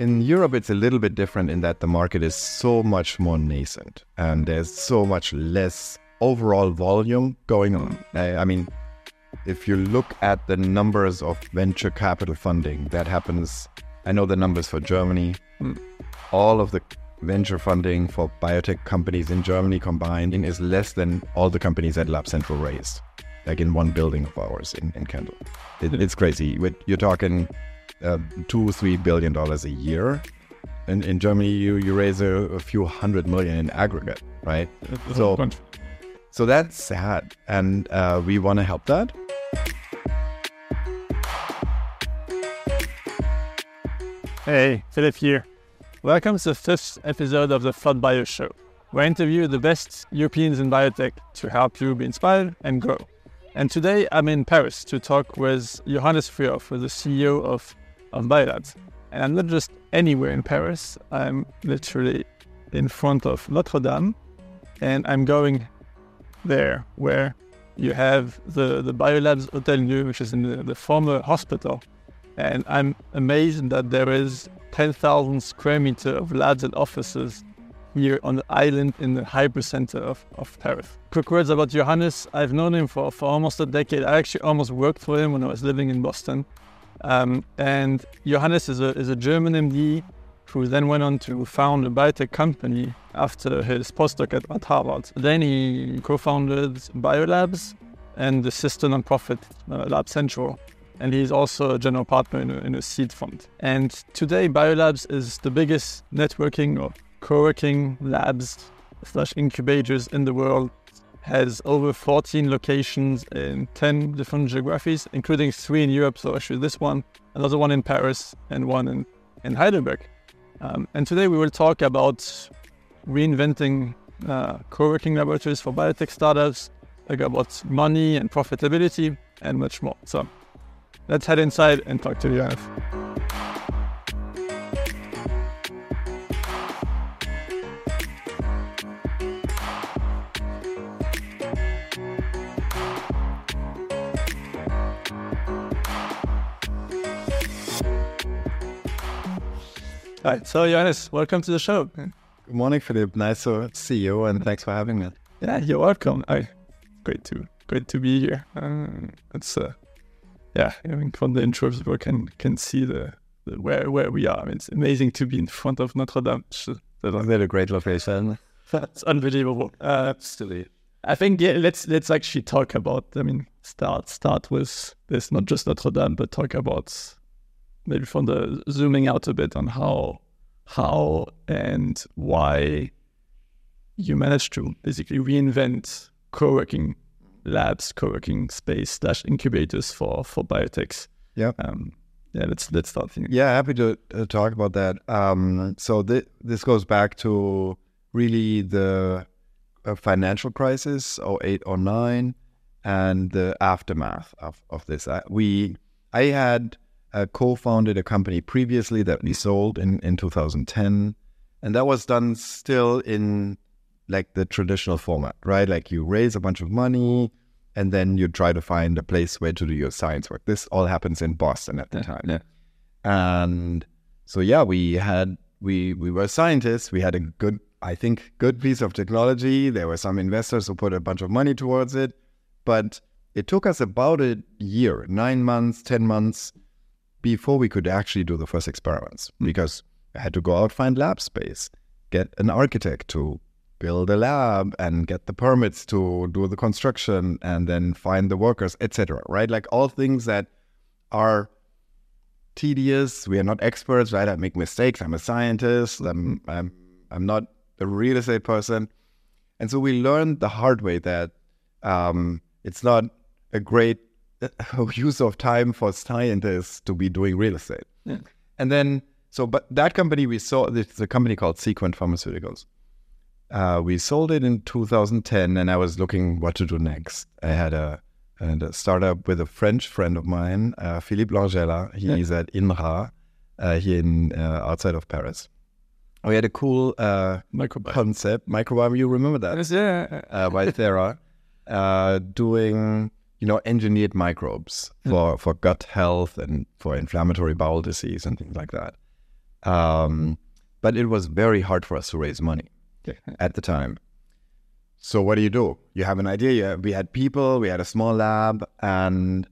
in Europe, it's a little bit different in that the market is so much more nascent and there's so much less overall volume going on. I, mean, if you look at the numbers of venture capital funding that happens, I know the numbers for Germany. Mm. All of the venture funding for biotech companies in Germany combined is less than all the companies that Lab Central raised, like in one building of ours in, in Kendall. It, it's crazy. You're talking uh, two, three billion dollars a year. In, in Germany, you, you raise a, a few hundred million in aggregate, right? So- So that's sad. And uh, we want to help that. Hey, Philip here. Welcome to the fifth episode of the Flot Bio Show, where I interview the best Europeans in biotech to help you be inspired and grow. And today I'm in Paris to talk with Johannes Fruehauf, the CEO of, of Biolabs. And I'm not just anywhere in Paris, I'm literally in front of Notre Dame, and I'm going there where you have the, the Biolabs Hotel Dieu, which is in the, the former hospital. And I'm amazed that there is 10,000 square meter of labs and offices here on the island in the hypercenter of, of Paris. Quick words about Johannes. I've known him for, for almost a decade. I actually almost worked for him when I was living in Boston. Um, and Johannes is a, is a German MD who then went on to found a biotech company after his postdoc at, at Harvard. Then he co-founded Biolabs and the sister nonprofit uh, Lab Central. And he's also a general partner in a, in a seed fund. And today, Biolabs is the biggest networking or co-working labs slash incubators in the world. Has over 14 locations in 10 different geographies, including three in Europe. So actually, this one, another one in Paris, and one in, in Heidelberg. Um, and today we will talk about reinventing uh, co-working laboratories for biotech startups, like about money and profitability, and much more. So let's head inside and talk to Johannes. All right, so Johannes, welcome to the show. Good morning, Philip. Nice to see you, and thanks for having me. Yeah, you're welcome. I, great to great to be here. Uh, it's uh, yeah, I mean, from the intro, people can can see the, the where where we are. I mean, it's amazing to be in front of Notre Dame. Uh, a great location? That's unbelievable. Uh, Absolutely. I think yeah, let's let's actually talk about. I mean, start start with this not just Notre Dame, but talk about maybe from the zooming out a bit on how how and why you managed to basically reinvent co-working labs, co-working space slash incubators for for biotechs. Yeah. Um, yeah, let's let's start. Here. Yeah, happy to uh, talk about that. Um, so th- this goes back to really the uh, financial crisis, 08, 09, and the aftermath of, of this. I, we, I had uh, co-founded a company previously that we sold in, in 2010, and that was done still in like the traditional format, right? Like you raise a bunch of money, and then you try to find a place where to do your science work. This all happens in Boston at the time yeah. and so yeah we had we we were scientists we had a good i think good piece of technology there were some investors who put a bunch of money towards it but it took us about a year nine months ten months before we could actually do the first experiments because i had to go out find lab space get an architect to build a lab and get the permits to do the construction and then find the workers etc right like all things that are tedious. We are not experts, right? I make mistakes. I'm a scientist. I'm I'm I'm not a real estate person, and so we learned the hard way that um, it's not a great use of time for scientists to be doing real estate. Yeah. And then so, but that company we saw, it's a company called Cequent Pharmaceuticals. Uh, we sold it in 2010, and I was looking what to do next. I had a and a startup with a French friend of mine, uh, Philippe Langella. He's at INRA uh, here in uh, outside of Paris. We had a cool uh, Microbiome. concept, microbiome. You remember that? Yes, yeah. Uh, by Thera, uh, doing you know engineered microbes for for gut health and for inflammatory bowel disease and things like that. Um, but it was very hard for us to raise money at the time. So what do you do? You have an idea. You have, we had people, we had a small lab, and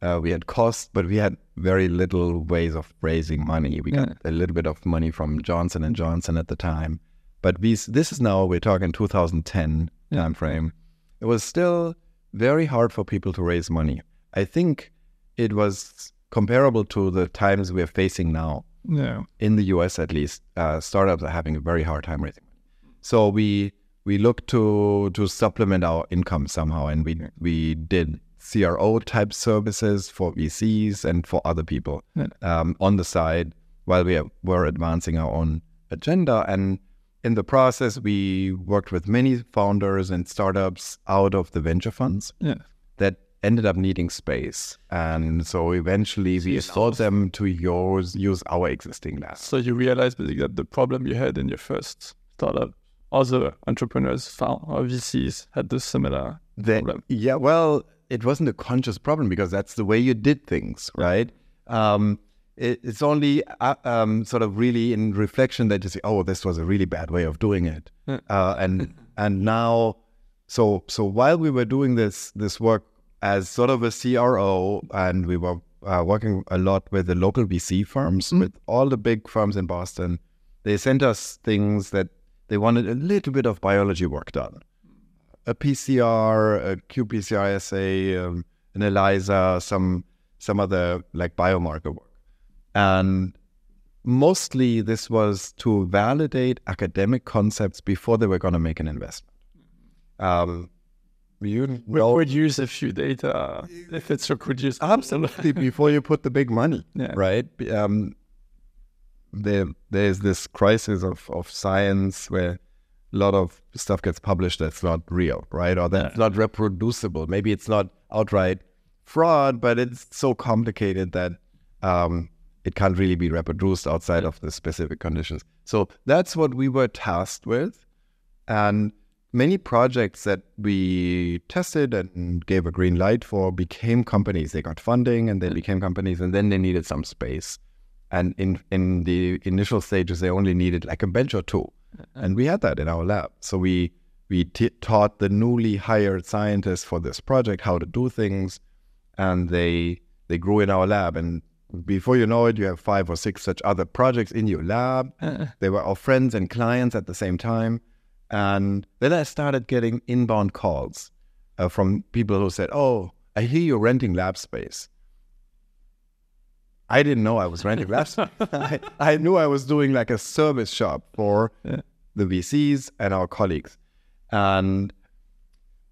uh, we had costs, but we had very little ways of raising money. We got a little bit of money from Johnson and Johnson at the time, but we, this is now we're talking 2010 time frame. It was still very hard for people to raise money. I think it was comparable to the times we are facing now. Yeah. In the US, at least, uh, startups are having a very hard time raising money. So we we looked to to supplement our income somehow, and we we did CRO type services for VCs and for other people Yeah. um, on the side while we were advancing our own agenda. And in the process, we worked with many founders and startups out of the venture funds Yeah. that ended up needing space. And so eventually we allowed them to use, use our existing labs. So you realized basically that the problem you had in your first startup, other entrepreneurs found or VCs had the similar Then, problem. yeah, well, it wasn't a conscious problem because that's the way you did things, right? Um, it, it's only uh, um, sort of really in reflection that you say, "Oh, this was a really bad way of doing it," uh, and and now, so so while we were doing this this work as sort of a CRO, and we were uh, working a lot with the local VC firms, with all the big firms in Boston, they sent us things that they wanted a little bit of biology work done. A PCR, a qPCR assay, um, an ELISA, some some other like biomarker work, and mostly this was to validate academic concepts before they were going to make an investment. Um, you We know, could use a few data if it's reproduced. absolutely before you put the big money, Yeah. right? Um, there, there's this crisis of, of science where a lot of stuff gets published that's not real, right? Or that's not reproducible. Maybe it's not outright fraud, but it's so complicated that um, it can't really be reproduced outside of the specific conditions. So that's what we were tasked with. And many projects that we tested and gave a green light for became companies. They got funding and they became companies, and then they needed some space. And in in the initial stages, they only needed like a bench or two, uh-huh. and we had that in our lab. So we we t- taught the newly hired scientists for this project how to do things, and they they grew in our lab. And before you know it, you have five or six such other projects in your lab. They were our friends and clients at the same time. And then I started getting inbound calls uh, from people who said, Oh, I hear you're renting lab space. I didn't know I was renting lab space. I, I knew I was doing like a service shop for Yeah. the VCs and our colleagues. And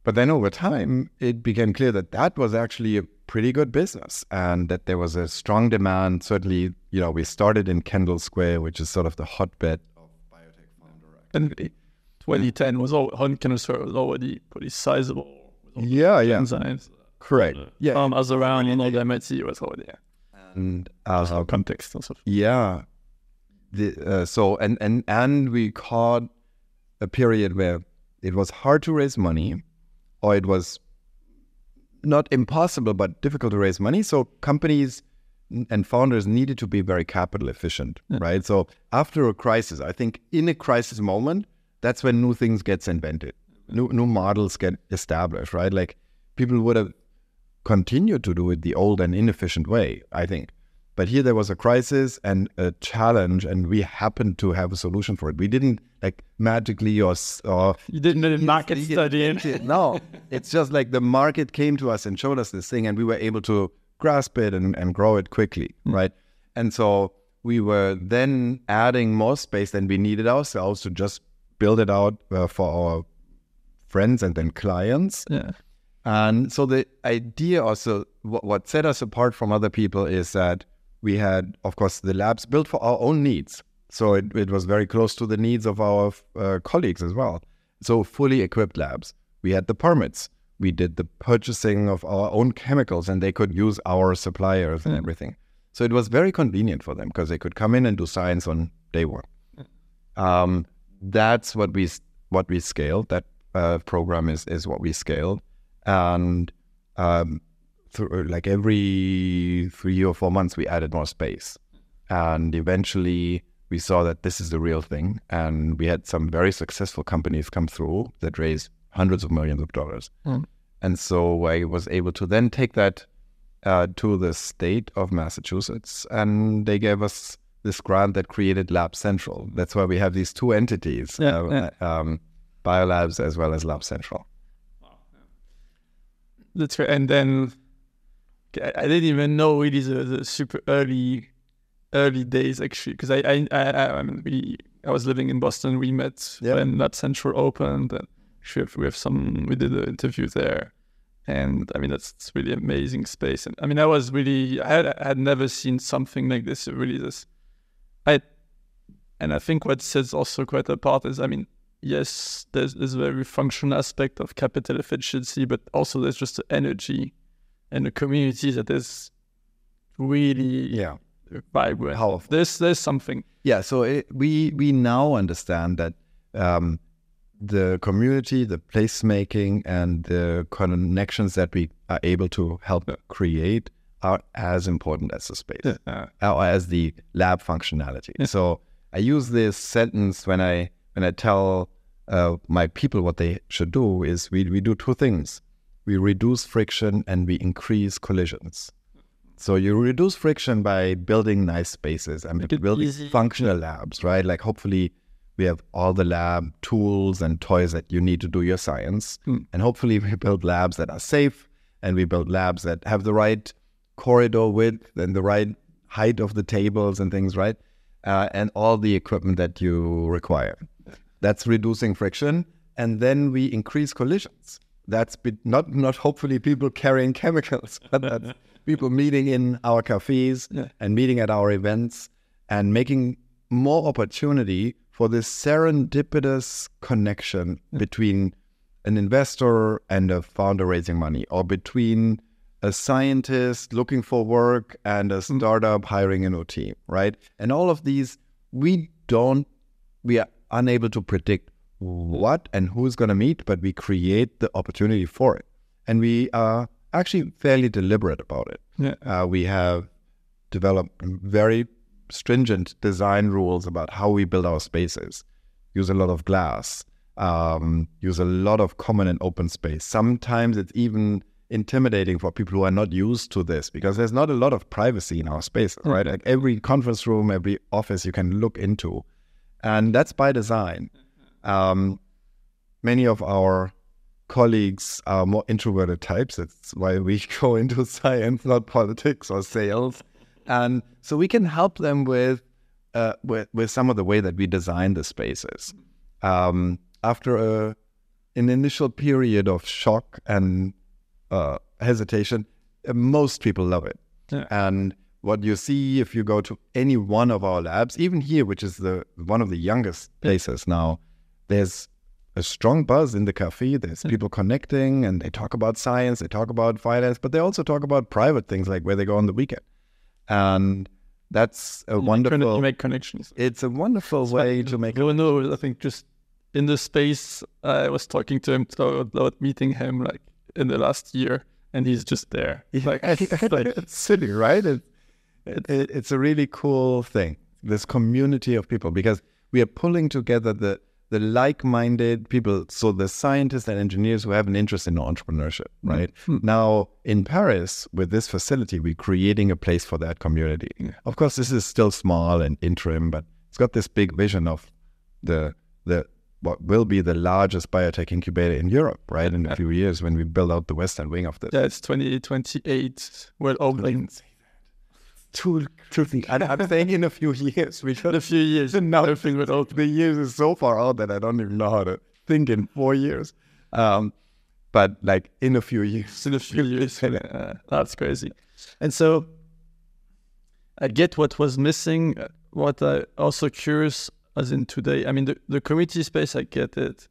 but then over time, it became clear that that was actually a pretty good business and that there was a strong demand. Certainly, you know, we started in Kendall Square, which is sort of the hotbed of biotech founder And activity. 2010 was all Kendall Square was already pretty sizable. Yeah, yeah, Enzymes. correct. Yeah, Um, as around, you know, the MIT was already there. and uh, Context and stuff. yeah, the, uh, so and and and we caught a period where it was hard to raise money, or it was not impossible but difficult to raise money. So companies and founders needed to be very capital efficient, right? So after a crisis, I think in a crisis moment, that's when new things gets invented, new new models get established, right? Like people would have continued to do it the old and inefficient way, I think. But here there was a crisis and a challenge, and we happened to have a solution for it. We didn't like magically or or You didn't a market study. in- no, it's just like the market came to us and showed us this thing, and we were able to grasp it and, and grow it quickly, right? And so we were then adding more space than we needed ourselves to just build it out uh, for our friends and then clients. Yeah. And so the idea also, what, what set us apart from other people is that we had, of course, the labs built for our own needs. So it, it was very close to the needs of our uh, colleagues as well. So fully equipped labs. We had the permits. We did the purchasing of our own chemicals and they could use our suppliers and everything. So it was very convenient for them because they could come in and do science on day one. Um, that's what we what we scaled. That uh, program is is what we scaled, and um, through, like every three or four months we added more space, and eventually we saw that this is the real thing, and we had some very successful companies come through that raised hundreds of millions of dollars. Mm. And so I was able to then take that uh, to the state of Massachusetts, and they gave us this grant that created Lab Central. That's why we have these two entities, Yeah, uh, yeah. Um, Biolabs as well as Lab Central. That's right. And then I didn't even know really the, the super early early days actually because I I, I I mean we I was living in Boston. We met Yeah. when Lab Central opened, and we have, we have some we did an interview there. And I mean that's really amazing space. And I mean I was really I had I had never seen something like this. Really this I and I think what sets also quite apart is I mean yes, there's this very functional aspect of capital efficiency, but also there's just the energy and the community that is really Yeah. vibrant. Powerful. There's there's something. Yeah, so it, we we now understand that um, the community, the placemaking, and the connections that we are able to help create are as important as the space, Uh, or as the lab functionality. So I use this sentence when I when I tell uh, my people what they should do is we we do two things: we reduce friction and we increase collisions. So you reduce friction by building nice spaces and building easy. functional labs, right? Like hopefully we have all the lab tools and toys that you need to do your science. Hmm. And hopefully we build labs that are safe and we build labs that have the right corridor width and the right height of the tables and things, right? Uh, and all the equipment that you require. That's reducing friction. And then we increase collisions. That's be- not not hopefully people carrying chemicals, but that's people meeting in our cafes Yeah. and meeting at our events and making more opportunity for this serendipitous connection between an investor and a founder raising money, or between a scientist looking for work and a mm. startup hiring a new team, right? And all of these, we don't, we are unable to predict what and who's going to meet, but we create the opportunity for it. And we are actually fairly deliberate about it. Yeah. Uh, we have developed very stringent design rules about how we build our spaces. Use a lot of glass. Um, use a lot of common and open space. Sometimes it's even intimidating for people who are not used to this because there's not a lot of privacy in our spaces, right? Like every conference room, every office you can look into, and that's by design. Um, many of our colleagues are more introverted types. That's why we go into science, not politics or sales. And so we can help them with uh, with, with some of the way that we design the spaces. Um, after a an initial period of shock and uh, hesitation, uh, most people love it. Yeah. And what you see if you go to any one of our labs, even here, which is the one of the youngest places now, there's a strong buzz in the cafe. There's hmm. people connecting and they talk about science, they talk about finance, but they also talk about private things like where they go on the weekend. And that's a You make wonderful. You make connections. it's a wonderful way to make. No, no. I think just in the space, I was talking to him about, meeting him like in the last year, and he's just there. Like, like it's silly, right? It, it- it's a really cool thing. This community of people because we are pulling together the the like-minded people. So the scientists and engineers who have an interest in entrepreneurship, hmm. right? Hmm. Now in Paris, with this facility, we're creating a place for that community. Of course, this is still small and interim, but it's got this big vision of the the what will be the largest biotech incubator in Europe, right? In a few years when we build out the western wing of this. yeah, it's 2028. Well, opening too truthfully. And I'm saying in a few years. We in a few years. now everything will open. the years is so far out that I don't even know how to think in four years. Um, but like in a few years. in a few years. Uh, that's crazy. And so I get what was missing. What I also curious as in today, I mean, the, the community space, I get it.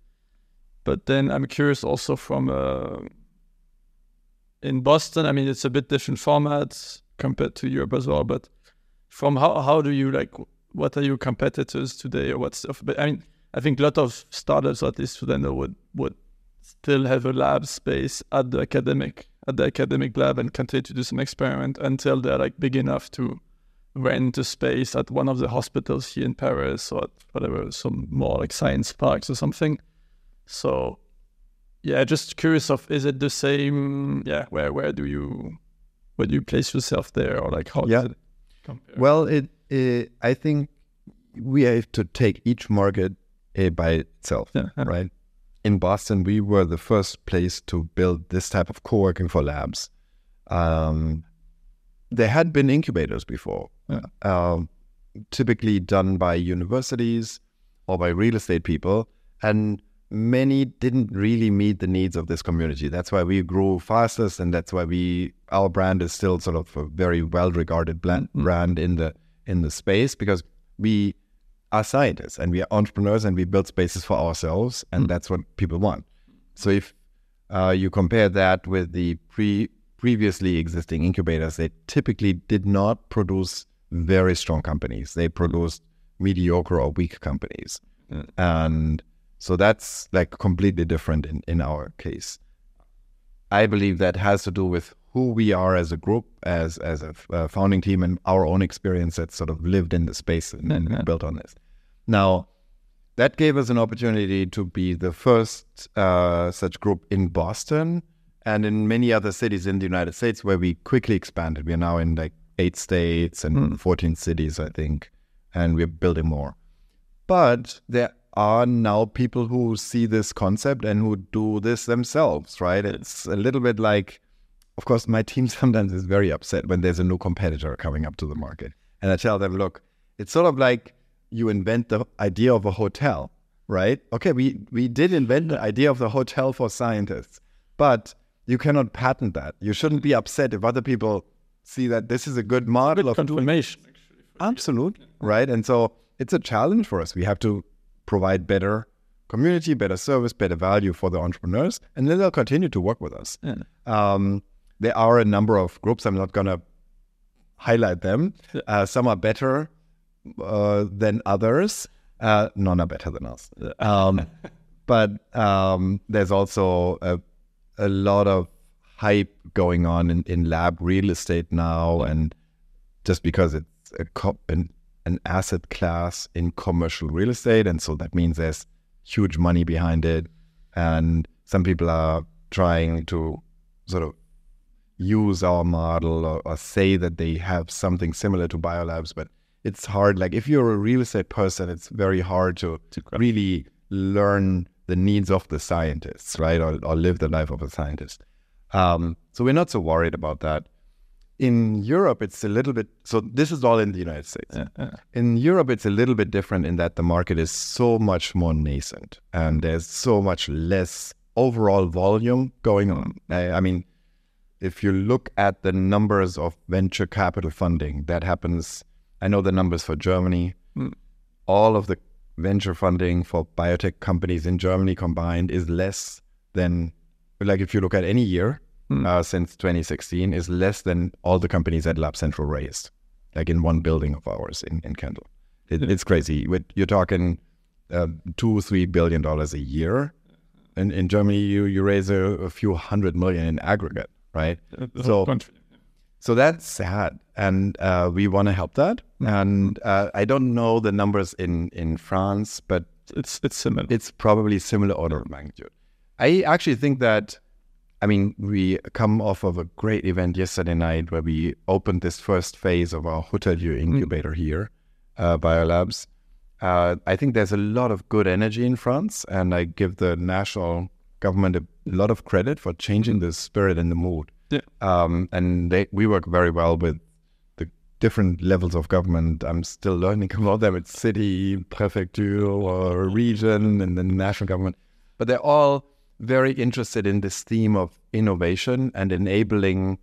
But then I'm curious also from uh, in Boston, I mean, it's a bit different formats compared to Europe as well. But from how, how do you like, what are your competitors today or what stuff? But I mean, I think a lot of startups, at least then, would, would still have a lab space at the academic at the academic lab and continue to do some experiment until they're like big enough to rent a space at one of the hospitals here in Paris or at whatever, some more like science parks or something. So yeah, just curious of is it the same? Yeah, where where do you where do you place yourself there or like how Yeah. does it compare? Well, it, it I think we have to take each market uh, by itself, Yeah, yeah. right? In Boston, we were the first place to build this type of co-working for labs. Um, there had been incubators before, Yeah. um, typically done by universities or by real estate people, and many didn't really meet the needs of this community. That's why we grew fastest, and that's why we our brand is still sort of a very well regarded brand, mm-hmm. brand in the in the space because we are scientists and we are entrepreneurs and we build spaces for ourselves, and mm. that's what people want. So if uh, you compare that with the pre previously existing incubators, they typically did not produce very strong companies. They produced mediocre or weak companies, mm. and so that's like completely different in, in our case. I believe that has to do with who we are as a group, as as a uh, founding team, and our own experience that sort of lived in the space and, and built on this. Now, that gave us an opportunity to be the first uh, such group in Boston and in many other cities in the United States where we quickly expanded. We are now in like eight states and 14 cities, I think, and we're building more. But there are now people who see this concept and who do this themselves, right? It's a little bit like, of course, my team sometimes is very upset when there's a new competitor coming up to the market. And I tell them, look, it's sort of like you invent the idea of a hotel, right? Okay, we, we did invent the idea of the hotel for scientists, but you cannot patent that. You shouldn't be upset if other people see that this is a good model of doing confirmation. Absolutely. Right. And so it's a challenge for us. We have to provide better community, better service, better value for the entrepreneurs, and then they'll continue to work with us. Yeah. Um, there are a number of groups. I'm not going to highlight them. Yeah. Uh, some are better uh, than others. Uh, none are better than us. Um, but um, there's also a, a lot of hype going on in, in lab real estate now, and just because it's a co- an, an asset class in commercial real estate, and so that means there's huge money behind it, and some people are trying to sort of use our model or, or say that they have something similar to biolabs, but it's hard. Like if you're a real estate person, it's very hard to, To really learn the needs of the scientists, right, or, or live the life of a scientist. Um, so we're not so worried about that. In Europe, it's a little bit. So this is all in the United States. Yeah, yeah. In Europe, it's a little bit different in that the market is so much more nascent and there's so much less overall volume going on. I, I mean, if you look at the numbers of venture capital funding that happens, I know the numbers for Germany. Mm. All of the venture funding for biotech companies in Germany combined is less than, like, if you look at any year Mm. uh, since 2016, is less than all the companies that Lab Central raised, like in one building of ours in, in Kendall. It, It's crazy. With- You're talking uh, two, three billion dollars a year. And in Germany, you, you raise a, a few hundred million in aggregate, right? So- country. So that's sad, and uh, we want to help that. And uh, I don't know the numbers in in France, but It's it's similar. it's probably similar order of magnitude. I actually think that, I mean, we come off of a great event yesterday night where we opened this first phase of our Hotel Dieu incubator here, uh, Biolabs. Uh, I think there's a lot of good energy in France, and I give the national government a lot of credit for changing the spirit and the mood. Yeah. Um, and they, we work very well with the different levels of government. I'm still learning about them. It's city, prefecture, or region, and then national government. But they're all very interested in this theme of innovation and enabling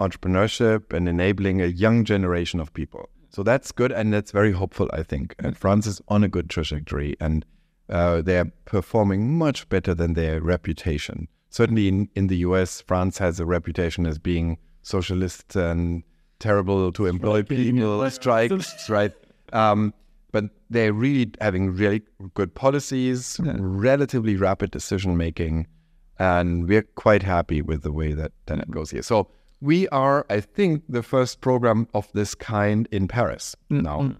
entrepreneurship and enabling a young generation of people. So that's good, and that's very hopeful, I think. And France is on a good trajectory, and uh, they're performing much better than their reputation. Certainly in, in the US, France has a reputation as being socialist and terrible to employ people, strikes, right? Um, but they're really having really good policies, Yeah. relatively rapid decision making, and we're quite happy with the way that, that it goes here. So we are, I think, the first program of this kind in Paris Mm, now.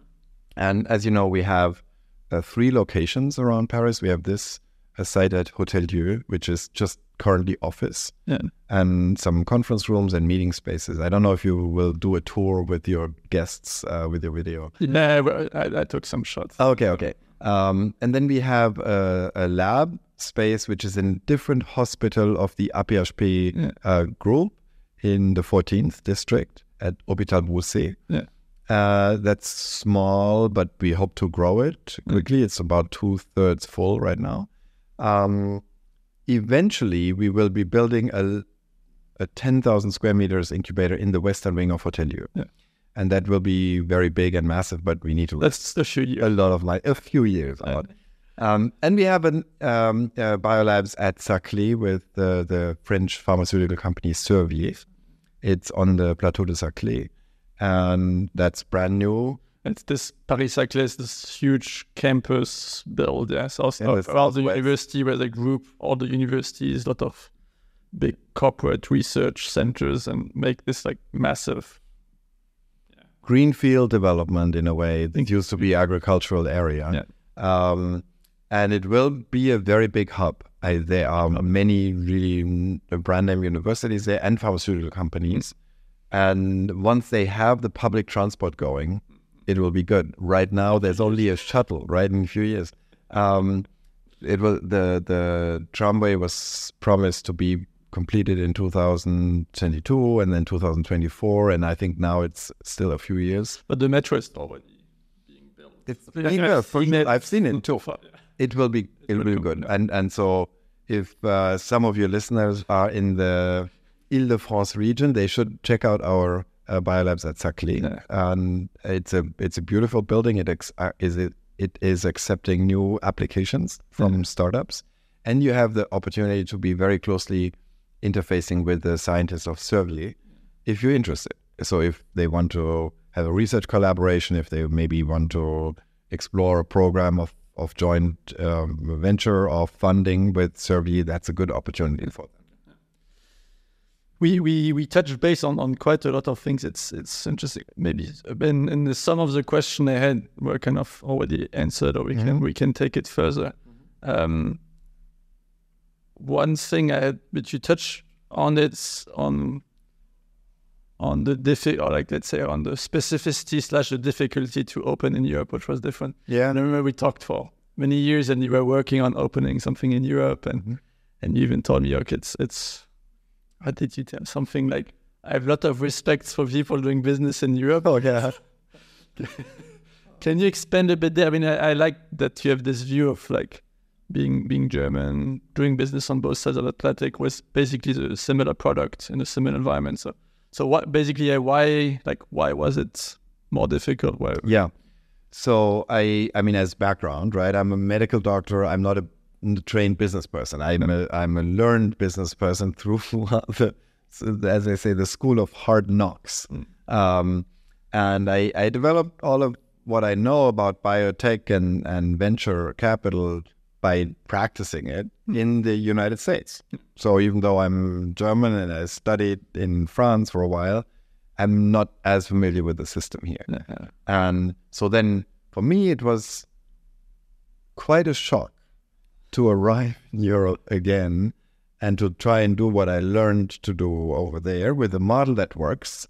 And as you know, we have uh, three locations around Paris. We have this a site at Hotel Dieu, which is just currently office, Yeah. and some conference rooms and meeting spaces. I don't know if you will do a tour with your guests uh, with your video. Well, I, I took some shots. Okay, okay. Um, and then we have a, a lab space, which is in a different hospital of the APHP Yeah. uh, group in the 14th district at Hôpital Broussais. Yeah. Uh, that's small, but we hope to grow it quickly. It's about two thirds full right now. Um, eventually, we will be building a, a 10,000 square meters incubator in the western wing of Hotel Dieu. Yeah. And that will be very big and massive, but we need to That's a few a lot of like a few years Yeah. out. Um, and we have an um, uh, biolabs at Saclay with the, the French pharmaceutical company Servier. It's on the Plateau de Saclay, and that's brand new. It's this Paris Saclay, this huge campus built yeah, south Yeah, of around the university where they group all the universities, a lot of big corporate research centers, and make this like massive. Greenfield development in a way. It used to be agricultural area. Um, and it will be a very big hub. I, there are many really brand name universities there and pharmaceutical companies. And once they have the public transport going, it will be good. Right now, there's only a shuttle. Right in a few years, um, it was the the tramway was promised to be completed in 2022 and then 2024, and I think now it's still a few years. But the metro is already being built. It's being I've built. seen it. I've seen it too. far, yeah. It will be it will will be good. good. And and so if uh, some of your listeners are in the Ile-de-France region, they should check out our uh, biolabs at Saclay. Yeah. And it's a it's a beautiful building. It ex- uh, is it it is accepting new applications from startups, and you have the opportunity to be very closely interfacing with the scientists of Servier if you're interested. So if they want to have a research collaboration, if they maybe want to explore a program of, of joint um, venture or funding with Servier, that's a good opportunity for them. We we we touched base on, on quite a lot of things. It's it's interesting. Maybe in, in the, some of the question I had were kind of already answered, or we mm-hmm. can we can take it further. Mm-hmm. Um, one thing I had, which you touch on, it's on on the diffi- or like let's say on the specificity slash the difficulty to open in Europe, which was different. Yeah. And I remember we talked for many years, and you were working on opening something in Europe, and mm-hmm. and you even told me, okay, it's it's. How did you tell something like? I have a lot of respect for people doing business in Europe. Oh, yeah. Can you expand a bit there? I mean, I, I like that you have this view of like being being German, doing business on both sides of the Atlantic with basically a similar product in a similar environment. So, so what basically uh, why like why was it more difficult? Why? Yeah. So I, I mean, as background, right? I'm a medical doctor. I'm not a trained business person. I'm a, I'm a learned business person through the, as they say, the school of hard knocks. Um, and I, I developed all of what I know about biotech and, and venture capital by practicing it in the United States. So even though I'm German and I studied in France for a while, I'm not as familiar with the system here. Yeah. And so then for me, it was quite a shock to arrive in Europe again and to try and do what I learned to do over there with a model that works.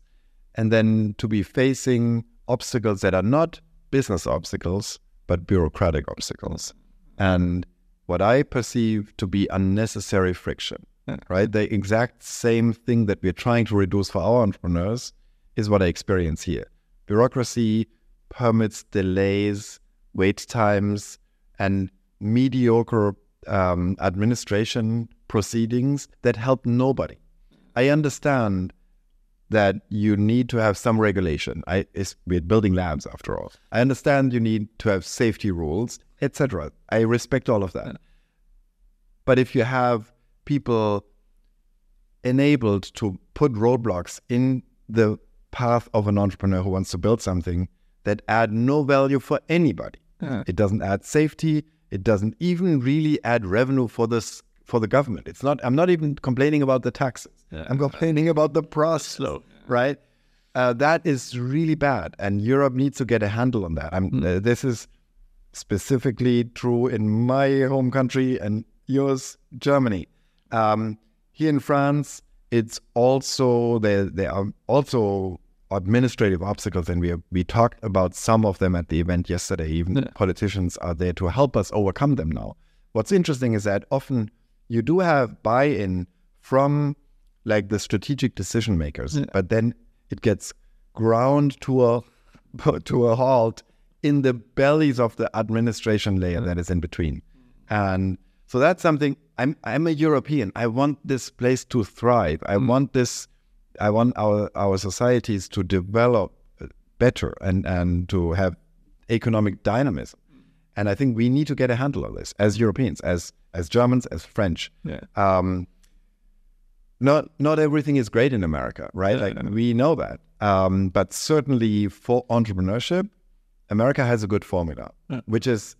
And then to be facing obstacles that are not business obstacles, but bureaucratic obstacles. And what I perceive to be unnecessary friction, Yeah. right? The exact same thing that we're trying to reduce for our entrepreneurs is what I experience here. Bureaucracy, permits, delays, wait times, and mediocre um, administration proceedings that help nobody. I understand that you need to have some regulation. I, we're building labs after all. I understand you need to have safety rules, etc. I respect all of that. But if you have people enabled to put roadblocks in the path of an entrepreneur who wants to build something that add no value for anybody, Yeah. it doesn't add safety. It doesn't even really add revenue for this for the government. It's not. I'm not even complaining about the taxes. Yeah. I'm complaining about the process. Slow. right? Uh, that is really bad, and Europe needs to get a handle on that. I'm, uh, this is specifically true in my home country and yours, Germany. Um, here in France, it's also there. There are also administrative obstacles, and we we talked about some of them at the event yesterday. Even Yeah. politicians are there to help us overcome them now. What's interesting is that often you do have buy-in from like the strategic decision makers, Yeah. but then it gets ground to a to a halt in the bellies of the administration layer that is in between. And so that's something I'm I'm a European. I want this place to thrive. I mm. want this I want our our societies to develop better and and to have economic dynamism. And I think we need to get a handle on this as Europeans, as as Germans, as French. Yeah. Um, not not everything is great in America, right? Yeah, like yeah. we know that. Um, but certainly for entrepreneurship, America has a good formula, Yeah. which is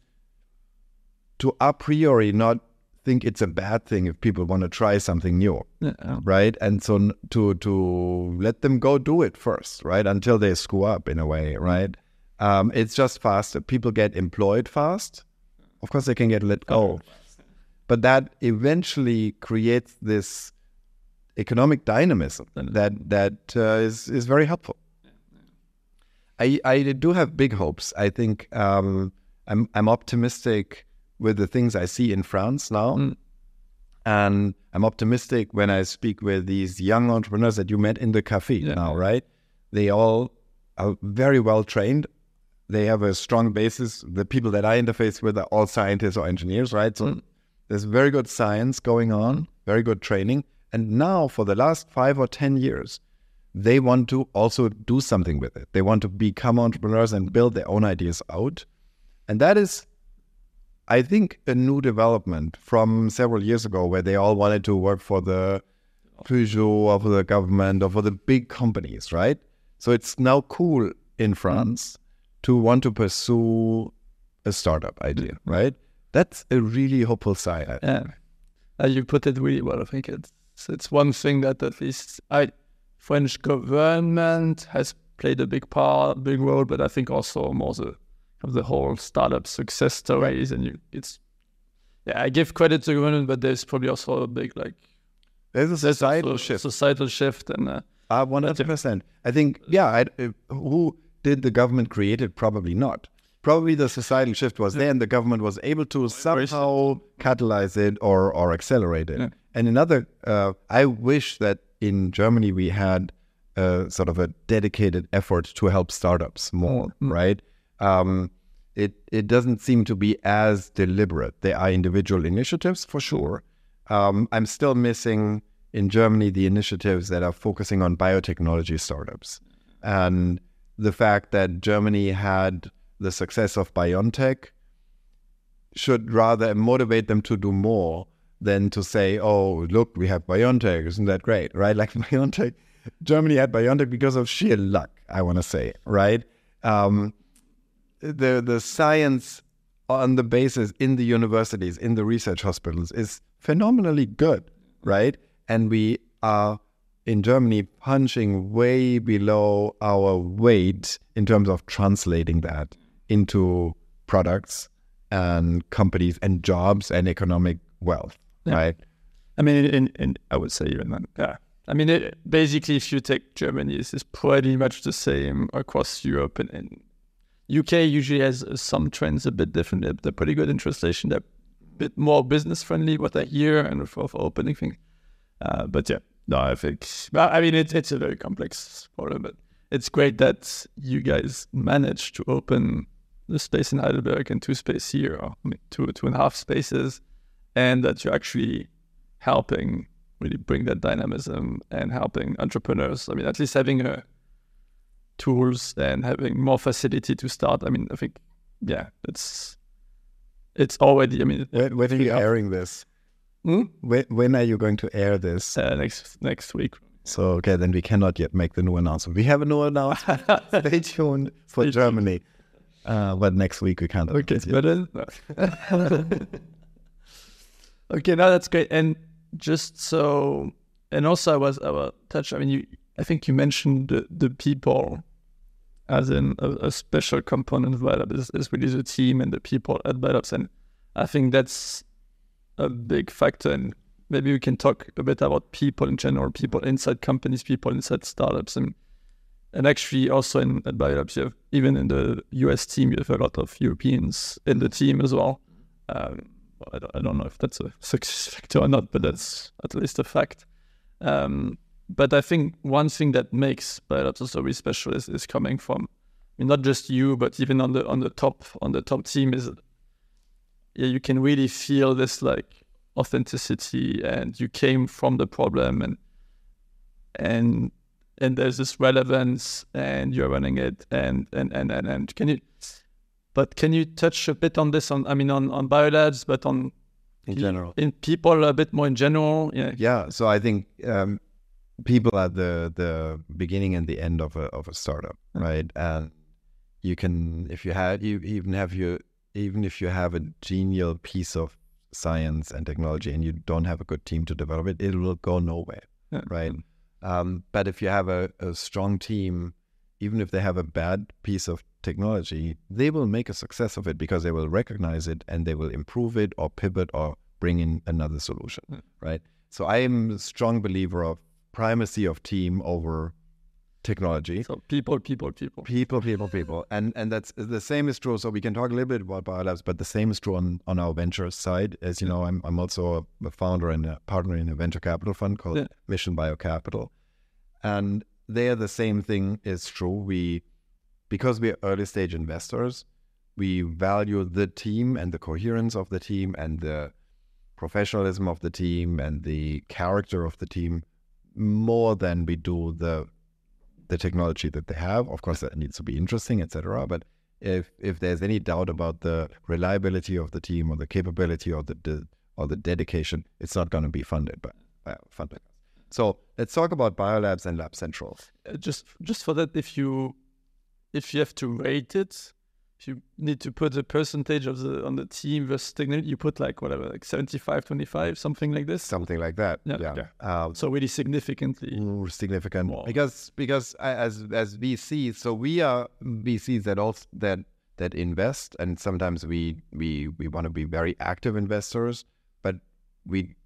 to a priori not think it's a bad thing if people want to try something new, Yeah. right? And so to to let them go do it first, right? Until they screw up in a way, right? Um, it's just faster. People get employed fast. Of course, they can get let go, but that eventually creates this economic dynamism that that uh, is is very helpful. I I do have big hopes. I think um, I'm I'm optimistic with the things I see in France now, Mm. and I'm optimistic when I speak with these young entrepreneurs that you met in the cafe Yeah. now. Right? They all are very well trained. They have a strong basis. The people that I interface with are all scientists or engineers, right? So Mm. there's very good science going on, very good training. And now, for the last five or 10 years, they want to also do something with it. They want to become entrepreneurs and build their own ideas out. And that is, I think, a new development from several years ago where they all wanted to work for the Peugeot or for the government or for the big companies, right? So it's now cool in France to want to pursue a startup idea, right? That's a really hopeful sign. Yeah, uh, you put it really well. I think it's it's one thing that at least I French government has played a big part, big role, but I think also more the of the whole startup success stories. And you, it's yeah, I give credit to government, but there's probably also a big like There's a societal so- shift. societal shift, and Uh, one hundred percent. I think, yeah. I, uh, who did the government create it? Probably not. Probably the societal shift was there, and the government was able to somehow catalyze it or or accelerate it. Yeah. And another, uh, I wish that in Germany we had uh, sort of a dedicated effort to help startups more. Right? Um, it it doesn't seem to be as deliberate. There are individual initiatives for sure. Um, I'm still missing in Germany the initiatives that are focusing on biotechnology startups. And the fact that Germany had the success of BioNTech should rather motivate them to do more than to say, oh, look, we have BioNTech. Isn't that great? Right? Like BioNTech, Germany had BioNTech because of sheer luck, I want to say, right? Um, the the science on the basis in the universities, in the research hospitals is phenomenally good, right? And we are in Germany punching way below our weight in terms of translating that into products and companies and jobs and economic wealth, Yeah. right? I mean, in, in I would say even then, yeah. I mean, it, basically, if you take Germany, it's, pretty much the same across Europe. And, and UK usually has some trends a bit different. They're, they're pretty good in translation. They're a bit more business friendly, what I hear, and for, for opening things. Uh, but yeah, no, I think. Well, I mean, it, it's a very complex problem, but it's great that you guys managed to open the space in Heidelberg and two space here, I mean, two two and a half spaces, and that you're actually helping really bring that dynamism and helping entrepreneurs. I mean, at least having a tools and having more facility to start. I mean, I think, yeah, it's it's already. I mean, When, when are you airing this? Hmm? When, when are you going to air this? uh, next next week. So, okay, then we cannot yet make the new announcement. We have a new announcement. Stay tuned for Stay tuned. Germany. Uh, but next week we can't. Okay, but Okay, now that's great. And just so, and also I was I will touch. I mean, you. I think you mentioned the, the people as in a, a special component of BioLabs is, is really the team and the people at BioLabs, and I think that's a big factor. And maybe we can talk a bit about people in general, people inside companies, people inside startups, and and actually also in at BioLabs, you have even in the US team, you have a lot of Europeans in the team as well. Um, I don't, I don't know if that's a success factor or not, but that's at least a fact. Um, but I think one thing that makes BioLabs also really special is, is coming from I mean, not just you, but even on the on the top on the top team is yeah, you can really feel this like authenticity and you came from the problem and and and there's this relevance and you're running it and and and and, and can you but can you touch a bit on this? On I mean, on on biolabs, but on in general, in people a bit more in general. Yeah. Yeah. So I think um, people at the the beginning and the end of a of a startup, mm-hmm. right? And you can, if you had, you even have your, even if you have a genial piece of science and technology and you don't have a good team to develop it, it will go nowhere, yeah. right? Mm-hmm. Um, but if you have a, a strong team, even if they have a bad piece of technology, they will make a success of it because they will recognize it and they will improve it or pivot or bring in another solution, mm. right? So I am a strong believer of primacy of team over technology. So people, people, people, people, people, people, and and that's the same is true. So we can talk a little bit about biolabs, but the same is true on, on our venture side. As you know, I'm I'm also a, founder and a partner in a venture capital fund called yeah. Mission BioCapital, and there the same thing is true. We because we're early stage investors, we value the team and the coherence of the team and the professionalism of the team and the character of the team more than we do the the technology that they have. Of course, that needs to be interesting, etc. But if if there's any doubt about the reliability of the team or the capability or the, or the dedication, it's not going to be funded by uh, funded. So let's talk about biolabs and LabCentral. Uh, just just for that, if you if you have to rate it, if you need to put a percentage of the on the team versus technology, you put like whatever, like 75, 25, something like this. Something like that. Yeah. yeah. yeah. Um, so really significantly significant more. because because as as VCs, so we are VCs that also that that invest, and sometimes we we we want to be very active investors, but we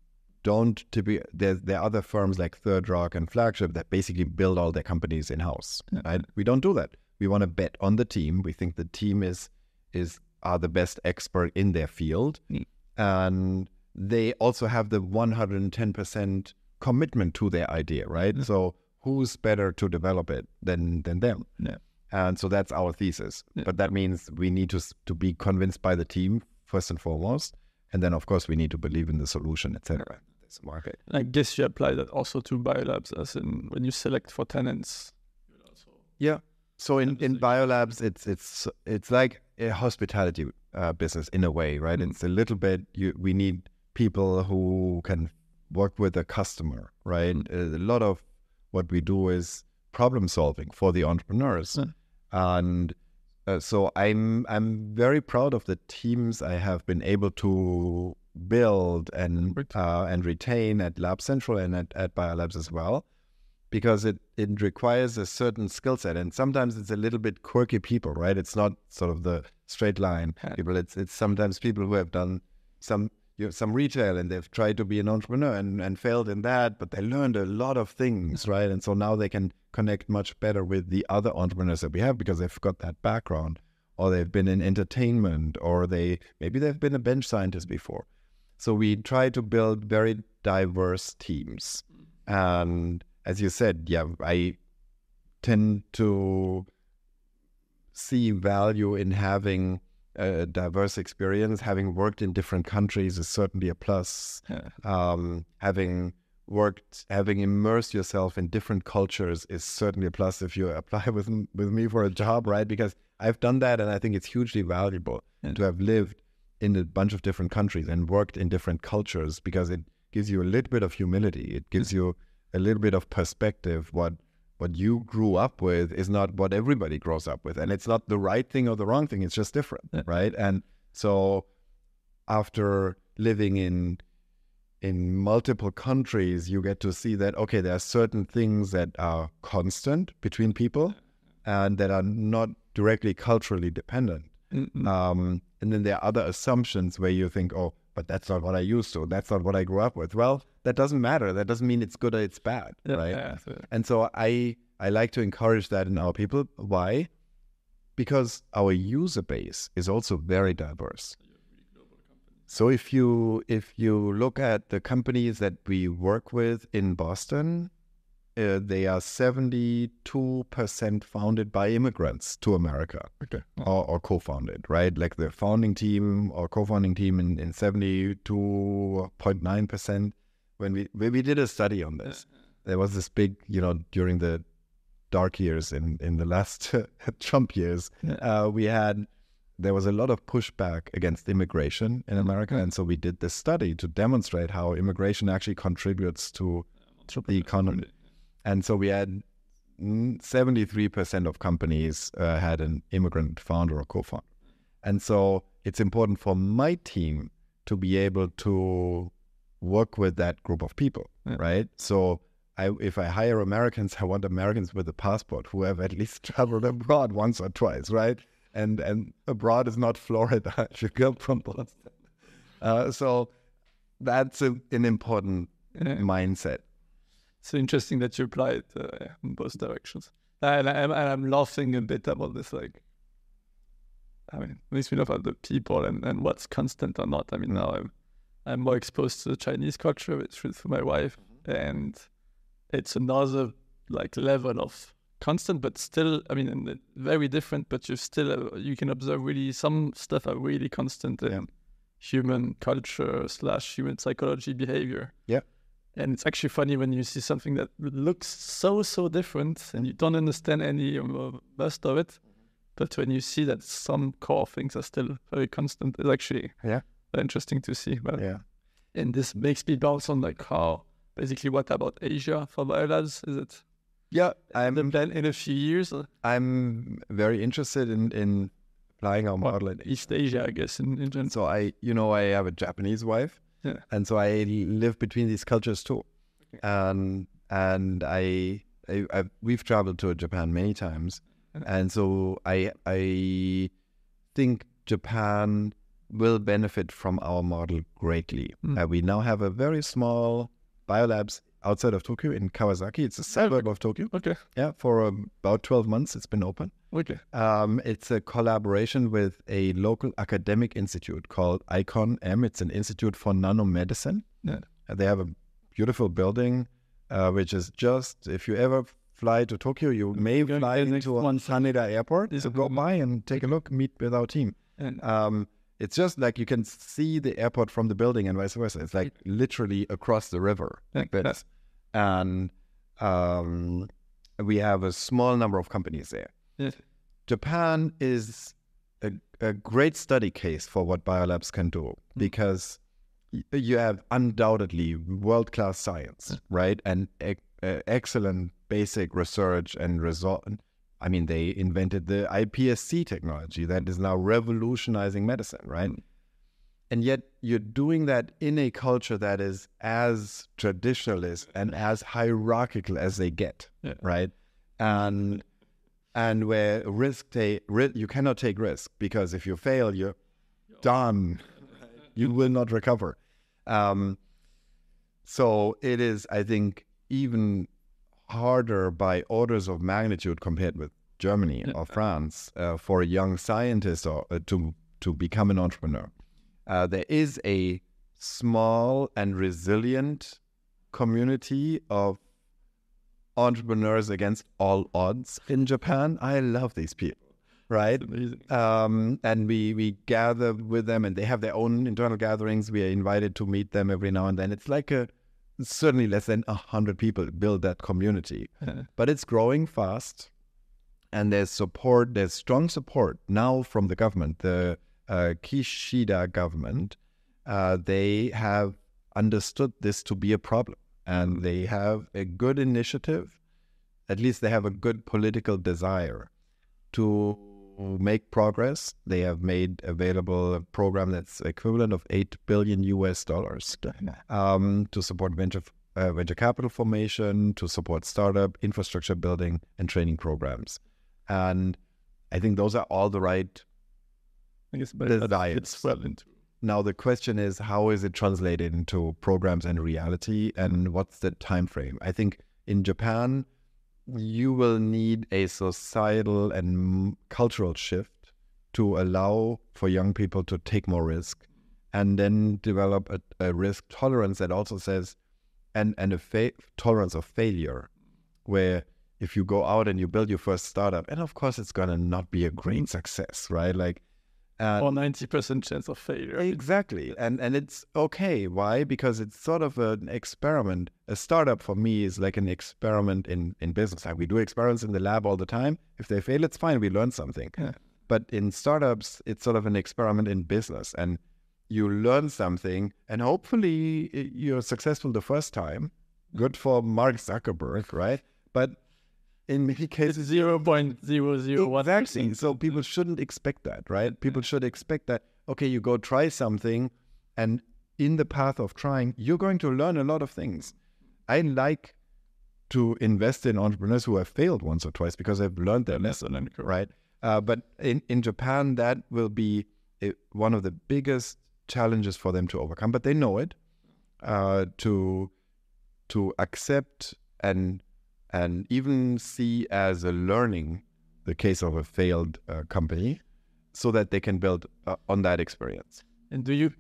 don't to be there. There are other firms like Third Rock and Flagship that basically build all their companies in house. Yeah. Right? We don't do that we want to bet on the team. We think the team is is are the best expert in their field, mm. and they also have the 110% commitment to their idea, right? Mm. So who's better to develop it than than them? Yeah. And so that's our thesis. Yeah. But that means we need to to be convinced by the team first and foremost, and then of course we need to believe in the solution, etc. This market. I guess you apply that also to biolabs, as in when you select for tenants. Yeah, so in, in biolabs, it's it's it's like a hospitality uh, business in a way, right? Mm. It's a little bit you. We need people who can work with a customer, right? Mm. A lot of what we do is problem solving for the entrepreneurs, mm. and uh, so I'm I'm very proud of the teams I have been able to build and uh, and retain at LabCentral and at, at Biolabs as well because it, it requires a certain skill set and sometimes it's a little bit quirky people right? It's not sort of the straight line people. It's it's sometimes people who have done some you know, some retail and they've tried to be an entrepreneur and, and failed in that but they learned a lot of things right? And so now they can connect much better with the other entrepreneurs that we have because they've got that background or they've been in entertainment or they maybe they've been a bench scientist before. So we try to build very diverse teams. Mm. And as you said, yeah, I tend to see value in having a diverse experience. Having worked in different countries is certainly a plus. Yeah. Um, having worked, having immersed yourself in different cultures is certainly a plus if you apply with with me for a job, right? Because I've done that, and I think it's hugely valuable yeah. to have lived in a bunch of different countries and worked in different cultures because it gives you a little bit of humility. It gives you a little bit of perspective what what you grew up with is not what everybody grows up with and it's not the right thing or the wrong thing it's just different yeah. right and so after living in in multiple countries, you get to see that okay, there are certain things that are constant between people, and that are not directly culturally dependent. Mm-mm. Um, and then there are other assumptions where you think, oh, but that's not what I used to. That's not what I grew up with. Well, that doesn't matter. That doesn't mean it's good or it's bad, Yeah, right? yeah, And so I I like to encourage that in our people. Why? Because our user base is also very diverse. So if you if you look at the companies that we work with in Boston, uh, they are seventy two percent founded by immigrants to America Okay. or, or co-founded, right? Like the founding team or co-founding team in, in 72.9%. When we, when we did a study on this, there was this big, you know, during the dark years in, in the last Trump years, uh, we had, there was a lot of pushback against immigration in America. And so we did this study to demonstrate how immigration actually contributes to the economy. And so we had mm, 73% of companies uh, had an immigrant founder or co-founder. And so it's important for my team to be able to work with that group of people, Yeah. right? So I, if I hire Americans, I want Americans with a passport who have at least traveled abroad once or twice, right? And and abroad is not Florida. if you come from Boston, uh, so that's a, an important Yeah. mindset. So interesting that you apply it uh, in both directions. And I'm, and I'm laughing a bit about this. Like, I mean, it makes me laugh at the people and, and what's constant or not. I mean, now I'm I'm more exposed to the Chinese culture through through my wife, and it's another like level of constant, but still, I mean, very different. But you still uh, you can observe really some stuff are really constant in Yeah. human culture slash human psychology behavior. Yeah. And it's actually funny when you see something that looks so so different and you don't understand any most of it, but when you see that some core things are still very constant, it's actually Yeah. interesting to see. But Yeah. and this makes me bounce on like how basically what about Asia for biolabs? Is it Yeah, I'm I'm then in a few years uh, I'm very interested in in applying our model in East Asia, I guess, in, in general. So I, you know, I have a Japanese wife, Yeah. and so I live between these cultures too, and and I, I, I we've traveled to Japan many times, Yeah. and so I I think Japan will benefit from our model greatly. Mm. Uh, we now have a very small biolabs outside of Tokyo in Kawasaki. It's a suburb of Tokyo. Okay, Yeah, for about twelve months it's been open. okay, Um, it's a collaboration with a local academic institute called iCONM. It's an institute for nanomedicine. Yeah. And they have a beautiful building, uh, which is just, if you ever fly to Tokyo, you may fly to into one. Haneda Airport. So go by and take a look, meet with our team. and Um, it's just like you can see the airport from the building and vice versa. It's like literally across the river. Like this. And um, we have a small number of companies there. yeah, Japan is a, a great study case for what biolabs can do because you have undoubtedly world class science, right? And e- uh, excellent basic research and result. I mean, they invented the iPSC technology that is now revolutionizing medicine, right? And yet you're doing that in a culture that is as traditionalist and as hierarchical as they get, Yeah. right? And and where risk take ri- you cannot take risk because if you fail, you're done. You will not recover. Um, so it is, I think, even harder by orders of magnitude compared with Germany or France uh, for a young scientist or uh, to to become an entrepreneur. Uh, there is a small and resilient community of entrepreneurs against all odds in Japan. I love these people, right? um, and we we gather with them, and they have their own internal gatherings. We are invited to meet them every now and then. It's like a certainly less than a hundred people build that community, but it's growing fast, and there's support. There's strong support now from the government, the uh, Kishida government. Uh, they have understood this to be a problem, and they have a good initiative. At least they have a good political desire to make progress. They have made available a program that's equivalent of eight billion US dollars um, to support venture uh, venture capital formation, to support startup infrastructure building and training programs, and I think those are all the right I guess, but that well into. Now the question is how is it translated into programs and reality and what's the time frame? I think in Japan you will need a societal and cultural shift to allow for young people to take more risk and then develop a, a risk tolerance that also says and and a fa- tolerance of failure where if you go out and you build your first startup and of course it's going to not be a great success right? Like uh, Or ninety percent chance of failure. Exactly. And and it's okay. Why? Because it's sort of an experiment. A startup for me is like an experiment in, in business. Like we do experiments in the lab all the time. If they fail, it's fine. We learn something. Yeah. But in startups, it's sort of an experiment in business. And you learn something and hopefully you're successful the first time. Good for Mark Zuckerberg, right? But in many cases, zero point zero zero one. Exactly. So people shouldn't expect that, right? People should expect that, okay, you go try something, and in the path of trying, you're going to learn a lot of things. I like to invest in entrepreneurs who have failed once or twice because they've learned their lesson, and right? Uh, but in, in Japan, that will be a, one of the biggest challenges for them to overcome, but they know it. Uh, to to accept and and even see as a learning the case of a failed uh, company so that they can build uh, on that experience. And do you?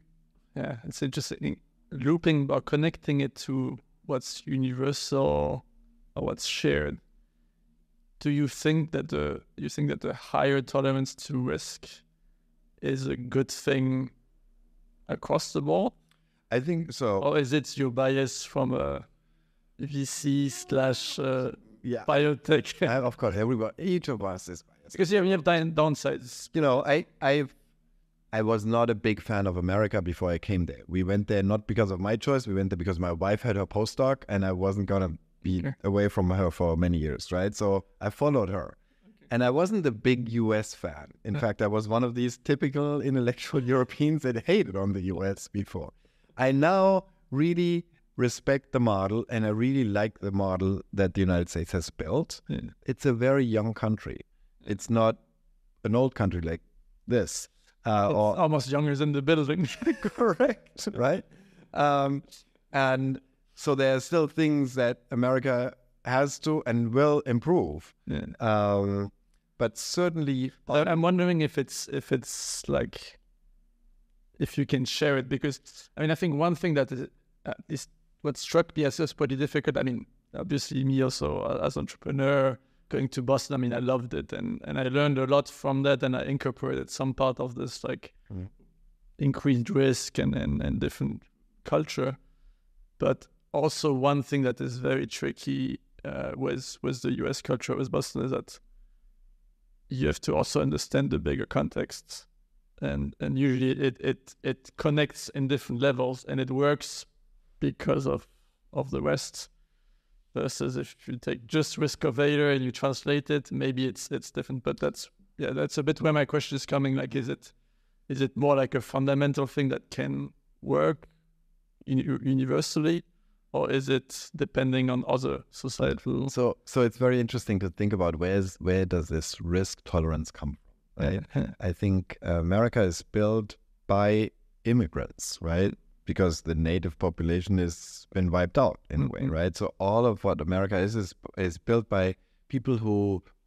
Yeah, it's interesting. Looping or connecting it to what's universal or what's shared. Do you think that the you think that the higher tolerance to risk is a good thing across the board, I think so. or is it your bias from a VC slash uh, yeah. biotech? And of course, everyone, each of us is biased. because you have, downsides. You know, I, I've, I was not a big fan of America before I came there. We went there not because of my choice. We went there because my wife had her postdoc, and I wasn't gonna be Sure. away from her for many years, right? So I followed her. And I wasn't a big US fan. In fact, I was one of these typical intellectual Europeans that hated on the US before. I now really respect the model and I really like the model that the United States has built. Yeah. It's a very young country. It's not an old country like this. Uh, It's or almost younger than the building. correct, right? Um, and so there are still things that America has to and will improve. yeah. Um, but certainly, I'm wondering if it's if it's like if you can share it because I mean I think one thing that is, uh, is what struck me as just pretty difficult. I mean, obviously me also uh, as entrepreneur going to Boston. I mean, I loved it and and I learned a lot from that, and I incorporated some part of this like Mm. increased risk and, and and different culture. But also one thing that is very tricky uh, with with the U.S. culture with Boston is that you have to also understand the bigger context and and usually it it it connects in different levels and it works because of of the rest versus if you take just risk of and you translate it maybe it's it's different but that's yeah that's a bit where my question is coming like is it is it more like a fundamental thing that can work uni- universally or is it depending on other societal so so it's very interesting to think about where's where does this risk tolerance come from, right? I think America is built by immigrants, right? Because the native population has been wiped out in a way, right? So all of what America is is is built by people who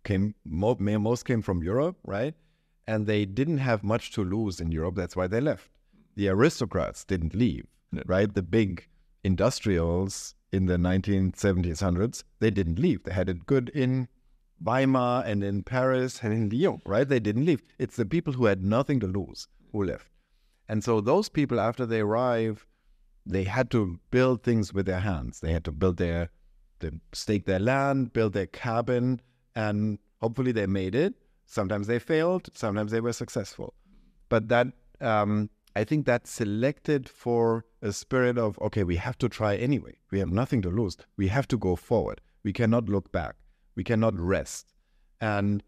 came mo- most came from Europe, right? And they didn't have much to lose in Europe. That's why they left. The aristocrats didn't leave, right? The big industrials in the 1970s, hundreds, they didn't leave. They had it good in Weimar and in Paris and in Lyon, right? They didn't leave. It's the people who had nothing to lose who left. And so those people, after they arrive, they had to build things with their hands. They had to build their, they stake their land, build their cabin, and hopefully they made it. Sometimes they failed, sometimes they were successful. But that, um, I think that's selected for a spirit of, okay, we have to try anyway. We have nothing to lose. We have to go forward. We cannot look back. We cannot rest. And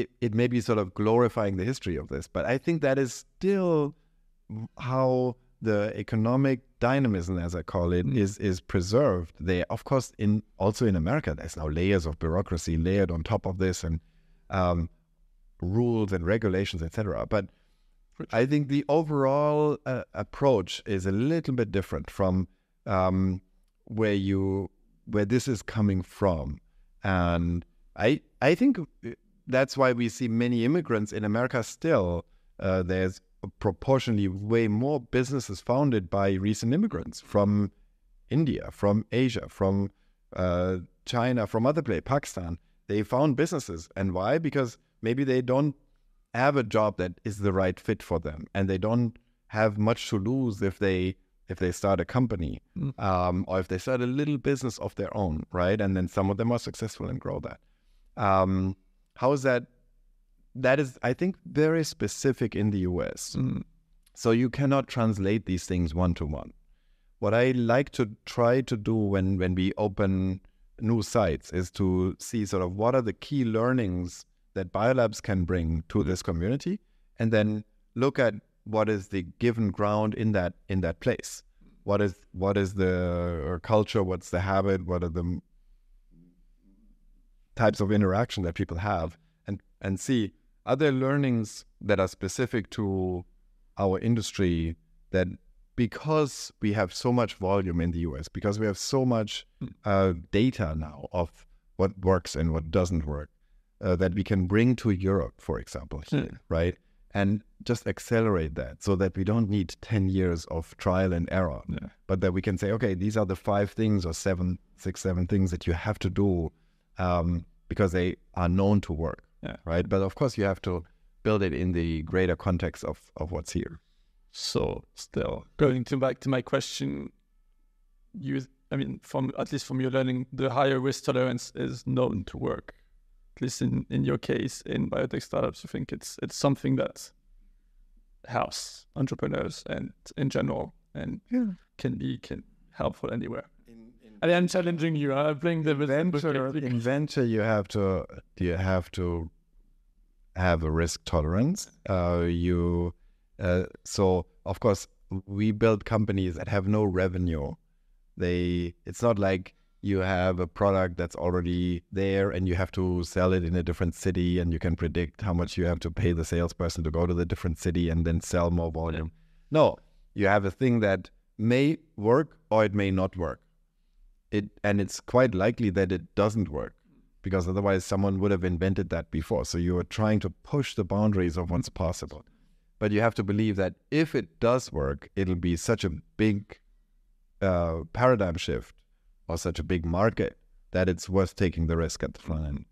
it, it may be sort of glorifying the history of this, but I think that is still how the economic dynamism, as I call it, Mm. is is preserved. There, of course, in also in America, there's now layers of bureaucracy layered on top of this, and um, rules and regulations, etc. But I think the overall uh, approach is a little bit different from um, where you where this is coming from, and I I think that's why we see many immigrants in America still. Uh, there's proportionally way more businesses founded by recent immigrants from India, from Asia, from uh, China, from other places, Pakistan. They found businesses, and why? Because maybe they don't have a job that is the right fit for them, and they don't have much to lose if they if they start a company um, or if they start a little business of their own, right? And then some of them are successful and grow that. Um, how is that? That is, I think, very specific in the US. Mm. So you cannot translate these things one to one. What I like to try to do when when we open new sites is to see sort of what are the key learnings that biolabs can bring to this community, and then look at what is the given ground in that in that place. What is what is the culture? What's the habit? What are the types of interaction that people have, and and see are there learnings that are specific to our industry that because we have so much volume in the US, because we have so much uh, data now of what works and what doesn't work, uh, that we can bring to Europe, for example, here, right? And just accelerate that so that we don't need 10 years of trial and error, Yeah. but that we can say, okay, these are the five things or seven, six, seven things that you have to do um, because they are known to work, Yeah. right? But of course, you have to build it in the greater context of, of what's here. So still going to back to my question, you I mean from at least from your learning, the higher risk tolerance is known to work. At least in, in your case in biotech startups, you think it's it's something that helps entrepreneurs and in general and can be can helpful anywhere. I I'm challenging you. I'm playing the venture in venture you have to you have to have a risk tolerance. Uh, you uh, so of course we build companies that have no revenue. They it's not like you have a product that's already there and you have to sell it in a different city and you can predict how much you have to pay the salesperson to go to the different city and then sell more volume. No you have a thing that may work or it may not work it and it's quite likely that it doesn't work because otherwise someone would have invented that before. So you are trying to push the boundaries of what's possible. But you have to believe that if it does work it'll be such a big uh, paradigm shift or such a big market that it's worth taking the risk at the front end.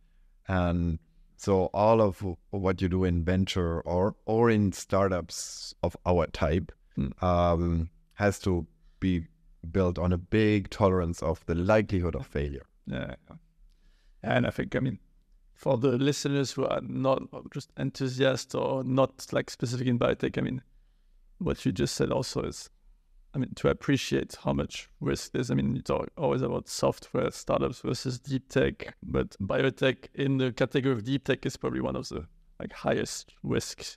And so all of what you do in venture or or in startups of our type um, has to be built on a big tolerance of the likelihood of failure. Yeah. And I think, I mean, for the listeners who are not just enthusiasts or not like specific in biotech, I mean, what you just said also is, I mean, to appreciate how much risk there's. I mean, you talk always about software startups versus deep tech, but biotech in the category of deep tech is probably one of the like highest risks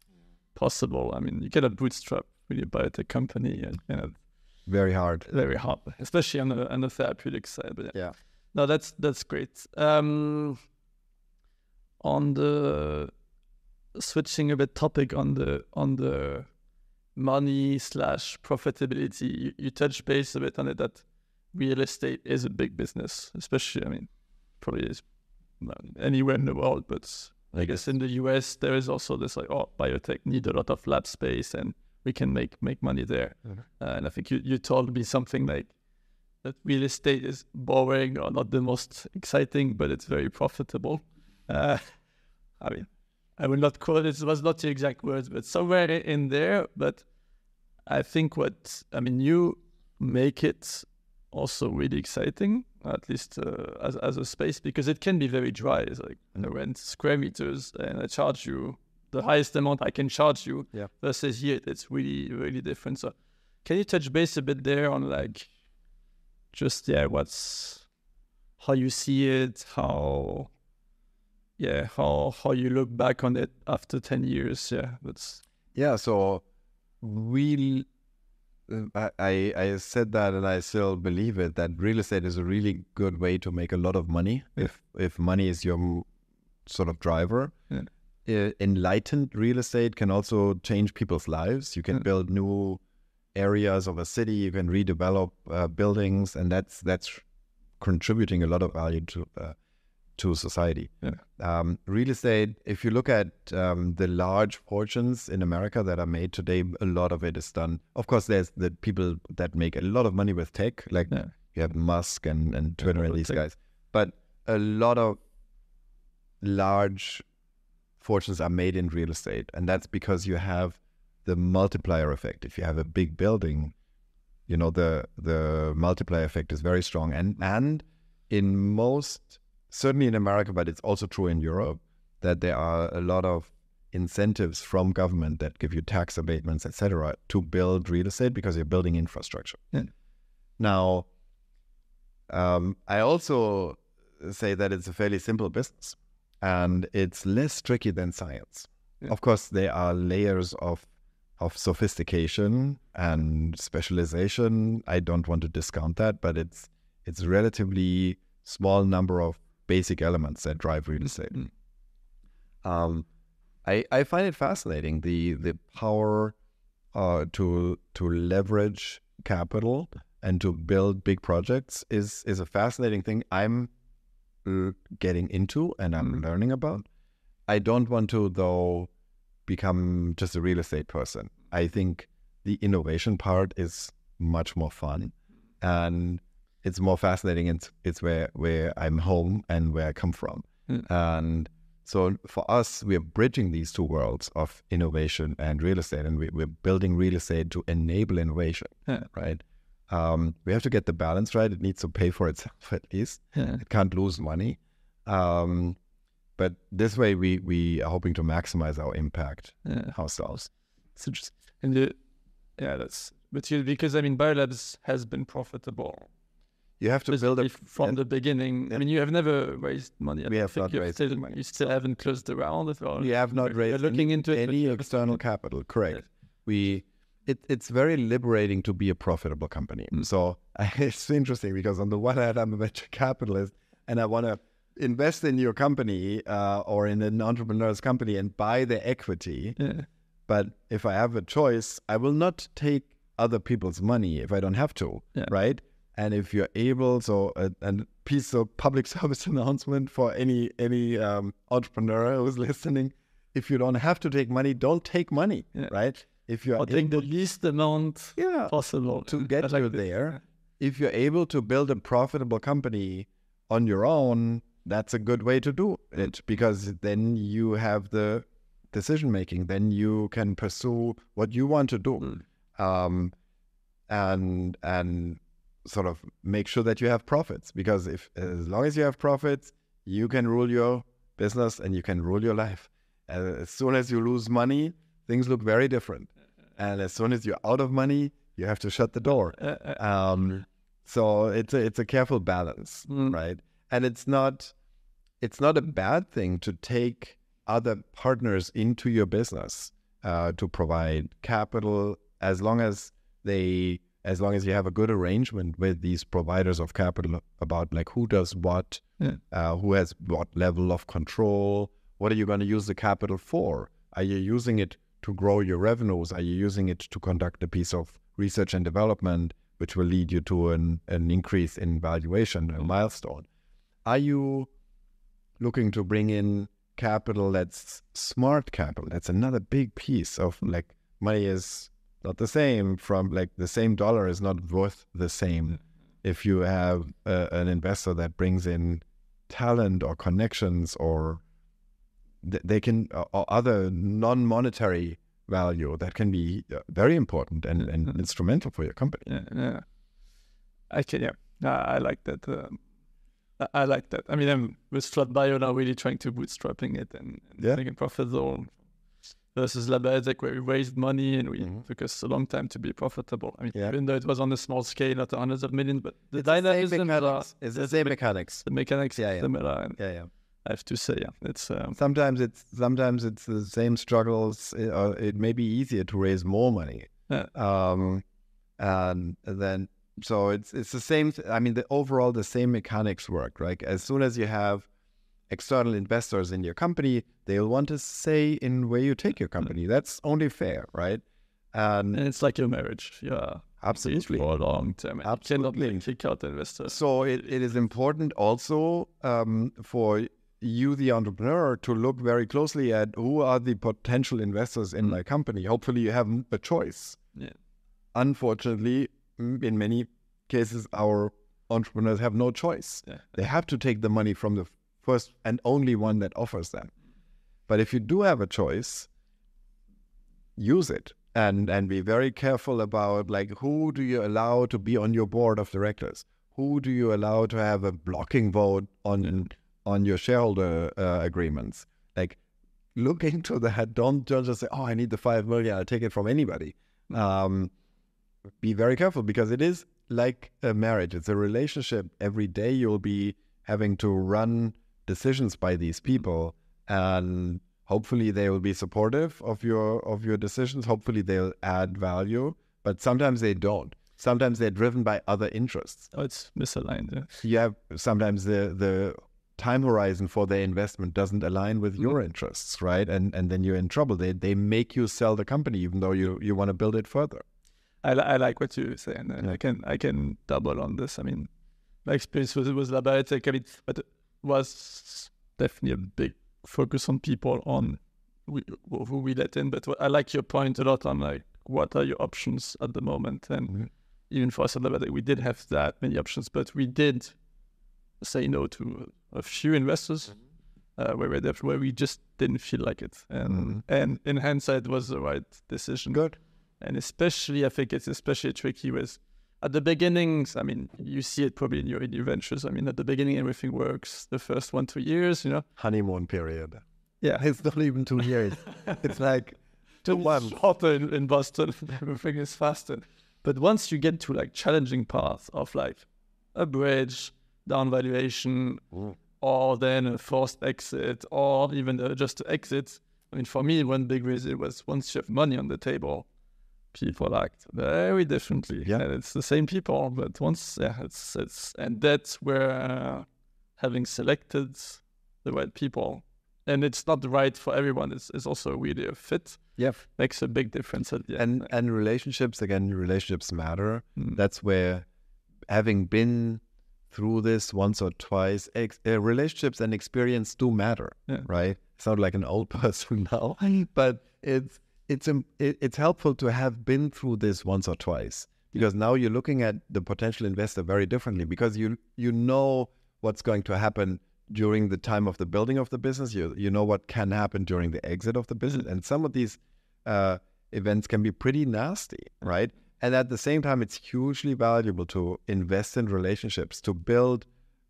possible. I mean, you cannot bootstrap really a biotech company and know, Very hard. very hard, especially on the on the therapeutic side. But yeah. Yeah. No, that's that's great. Um, on the switching a bit topic on the on the money slash profitability, you, you touched base a bit on it that real estate is a big business, especially I mean, probably is anywhere in the world, but I guess in the US there is also this like oh biotech need a lot of lab space and we can make make money there. Uh, and I think you, you told me something like that real estate is boring or not the most exciting, but it's very profitable. Uh, I mean, I will not quote it, it was not the exact words, but somewhere in there. But I think what, I mean, you make it also really exciting, at least uh, as, as a space, because it can be very dry. It's like I rent square meters and I charge you the highest amount I can charge you Yeah. versus here it's really, really different. So can you touch base a bit there on like just yeah, what's how you see it, how yeah, how how you look back on it after ten years. Yeah, that's Yeah, so we, uh, I, I I said that, and I still believe it. That real estate is a really good way to make a lot of money if if money is your sort of driver. Yeah. Uh, enlightened real estate can also change people's lives. You can Yeah. build new areas of a city. You can redevelop uh, buildings, and that's that's contributing a lot of value to uh, to society. Yeah. Um, real estate. If you look at um, the large fortunes in America that are made today, a lot of it is done. Of course, there's the people that make a lot of money with tech, like Yeah. you have Musk and and Twitter and these tech. guys. But a lot of large fortunes are made in real estate, and that's because you have the multiplier effect. If you have a big building, you know the the multiplier effect is very strong, and and in most certainly in America, but it's also true in Europe that there are a lot of incentives from government that give you tax abatements, etc., to build real estate because you're building infrastructure. Yeah. Now, um, I also say that it's a fairly simple business and it's less tricky than science. Yeah. Of course, there are layers of of sophistication and specialization. I don't want to discount that, but it's it's a relatively small number of basic elements that drive real estate. Mm. Um, I I find it fascinating the the power uh, to to leverage capital and to build big projects is is a fascinating thing. I'm getting into and I'm Mm. learning about. I don't want to though become just a real estate person. I think the innovation part is much more fun and it's more fascinating it's it's where where I'm home and where I come from. Mm. And so for us, we're bridging these two worlds of innovation and real estate, and we, we're building real estate to enable innovation, Yeah. right? Um, we have to get the balance right. It needs to pay for itself at least. Yeah. It can't lose money. Um, but this way, we we are hoping to maximize our impact Yeah. ourselves. It's interesting. And the, yeah, that's but you, because I mean, Biolabs has been profitable You have to build basically from the beginning. I mean, you have never raised money. I We have not raised still, money. You still haven't closed the round. If all. We have not raised looking any, into it, any external capital. Correct. Yes. We it, it's very liberating to be a profitable company. Mm. So it's interesting because on the one hand, I'm a venture capitalist and I want to invest in your company uh, or in an entrepreneur's company and buy the equity. Yeah. But if I have a choice, I will not take other people's money if I don't have to, Yeah. right? And if you're able, so a, a piece of public service announcement for any any um, entrepreneur who's listening: if you don't have to take money, don't take money, Yeah. right? If you're Or take the least amount yeah, possible to get like you there, if you're able to build a profitable company on your own, that's a good way to do it because then you have the decision making. Then you can pursue what you want to do, Mm. um, and and sort of make sure that you have profits. Because if as long as you have profits, you can rule your business and you can rule your life. As soon as you lose money, things look very different. And as soon as you're out of money, you have to shut the door. Uh, uh, Um, so it's a, it's a careful balance, Mm. right? And it's not it's not a bad thing to take other partners into your business uh, to provide capital as long as they as long as you have a good arrangement with these providers of capital about like who does what, Yeah. uh, who has what level of control, what are you going to use the capital for? Are you using it to grow your revenues? Are you using it to conduct a piece of research and development, which will lead you to an, an increase in valuation, a milestone? Are you looking to bring in capital that's smart capital? That's another big piece of like money is not the same from like the same dollar is not worth the same if you have uh, an investor that brings in talent or connections or they can or- or other non-monetary value that can be uh, very important and, and Mhm. instrumental for your company. yeah, yeah. I can, yeah. I, I like that. Um, I, I like that. I mean, I'm with Flot Bio now, really trying to bootstrapping it and, and Yeah. making profit zone versus La Biotech, where we raised money and we Mhm. took us a long time to be profitable. I mean, Yeah. even though it was on a small scale, not hundreds of millions, but the It's the same mechanics. are- It's the same mechanics. the mechanics Yeah, yeah. similar. And Yeah, yeah. I have to say, yeah, it's um, sometimes it's sometimes it's the same struggles. It, uh, it may be easier to raise more money, Yeah. um, and then so it's it's the same. I mean, the overall the same mechanics work. Right, as soon as you have external investors in your company, they'll want to say in where you take your company. That's only fair, right? And and it's like your marriage. Yeah, absolutely. for a long term. and You cannot Absolutely. kick out investors. So it, it is important also um, for you, the entrepreneur, to look very closely at who are the potential investors in hmm. my company. Hopefully, you have a choice. Yeah. Unfortunately, in many cases, our entrepreneurs have no choice. Yeah. They have to take the money from the first and only one that offers them. But if you do have a choice, use it and and be very careful about like who do you allow to be on your board of directors who do you allow to have a blocking vote on on your shareholder uh, agreements. Like look into that. Don't don't just say oh i need the 5 million. I'll take it from anybody. Um, be very careful because it is like a marriage. It's a relationship. Every day you'll be having to run decisions by these people and hopefully they will be supportive of your of your decisions. Hopefully they'll add value but sometimes they don't. Sometimes they're driven by other interests. Oh, it's misaligned. Yeah. you have sometimes the the time horizon for their investment doesn't align with your interests right? And and then you're in trouble. They they make you sell the company even though you you want to build it further. I, li- I like what you say, and uh, I can I can double on this. I mean, my experience with with La Biotech, I mean, but it was definitely a big focus on people on we, who we let in. But I like your point a lot on like what are your options at the moment, and Mhm. even for us at La we did have that many options, but we did say no to a few investors. Uh, where, we where we just didn't feel like it, and Mhm. and in hindsight, it was the right decision good and especially I think it's especially tricky with at the beginnings. I mean, you see it probably in your in your ventures. I mean, at the beginning everything works. The first one two years, you know, honeymoon period yeah, it's not even two years it's like two months shorter in, in Boston. everything is faster. But once you get to like challenging path of like a bridge, down valuation, or then a forced exit, or even uh, just to exit. I mean, for me, one big reason was once you have money on the table, people act very differently. Yeah. and it's the same people, but once, yeah, it's it's, and that's where uh, having selected the right people, and it's not right for everyone. It's, it's also really a fit yeah makes a big difference at the and and relationships again relationships matter Mm. that's where having been through this once or twice ex- uh, relationships and experience do matter Yeah. right? Sound like an old person now but it's it's im- it, it's helpful to have been through this once or twice because now you're looking at the potential investor very differently because you you know what's going to happen during the time of the building of the business you you know what can happen during the exit of the business and some of these uh, events can be pretty nasty right and at the same time it's hugely valuable to invest in relationships to build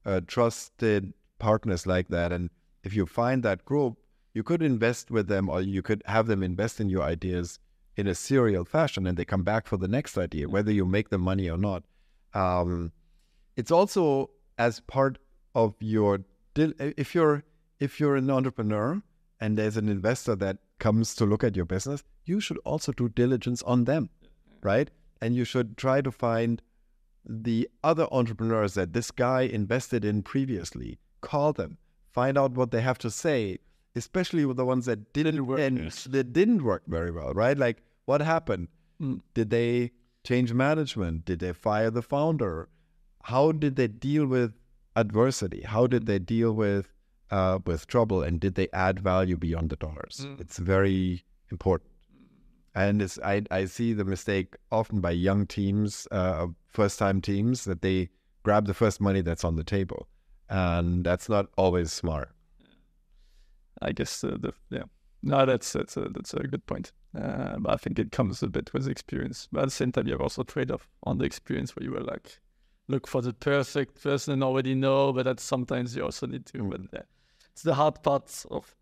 uh, trusted partners like that. And if you find that group you could invest with them or you could have them invest in your ideas in a serial fashion and they come back for the next idea whether you make the money or not. Um, it's also as part of your if you're if you're an entrepreneur and there's an investor that comes to look at your business you should also do diligence on them right and you should try to find the other entrepreneurs that this guy invested in previously. Call them. Find out what they have to say especially with the ones that didn't work, and yes. that didn't work very well right? Like what happened? Mm. did they change management? Did they fire the founder? How did they deal with adversity? How did they deal with uh, with trouble? And did they add value beyond the dollars? Mm. it's very important and it's, I, I see the mistake often by young teams uh, first time teams that they grab the first money that's on the table and that's not always smart I guess uh, the yeah. No, that's that's a that's a good point. Uh, but I think it comes a bit with experience. But at the same time, you have also trade off on the experience where you were like, look for the perfect person and already know, but that sometimes you also need to. Mm. But yeah, it's the hard part of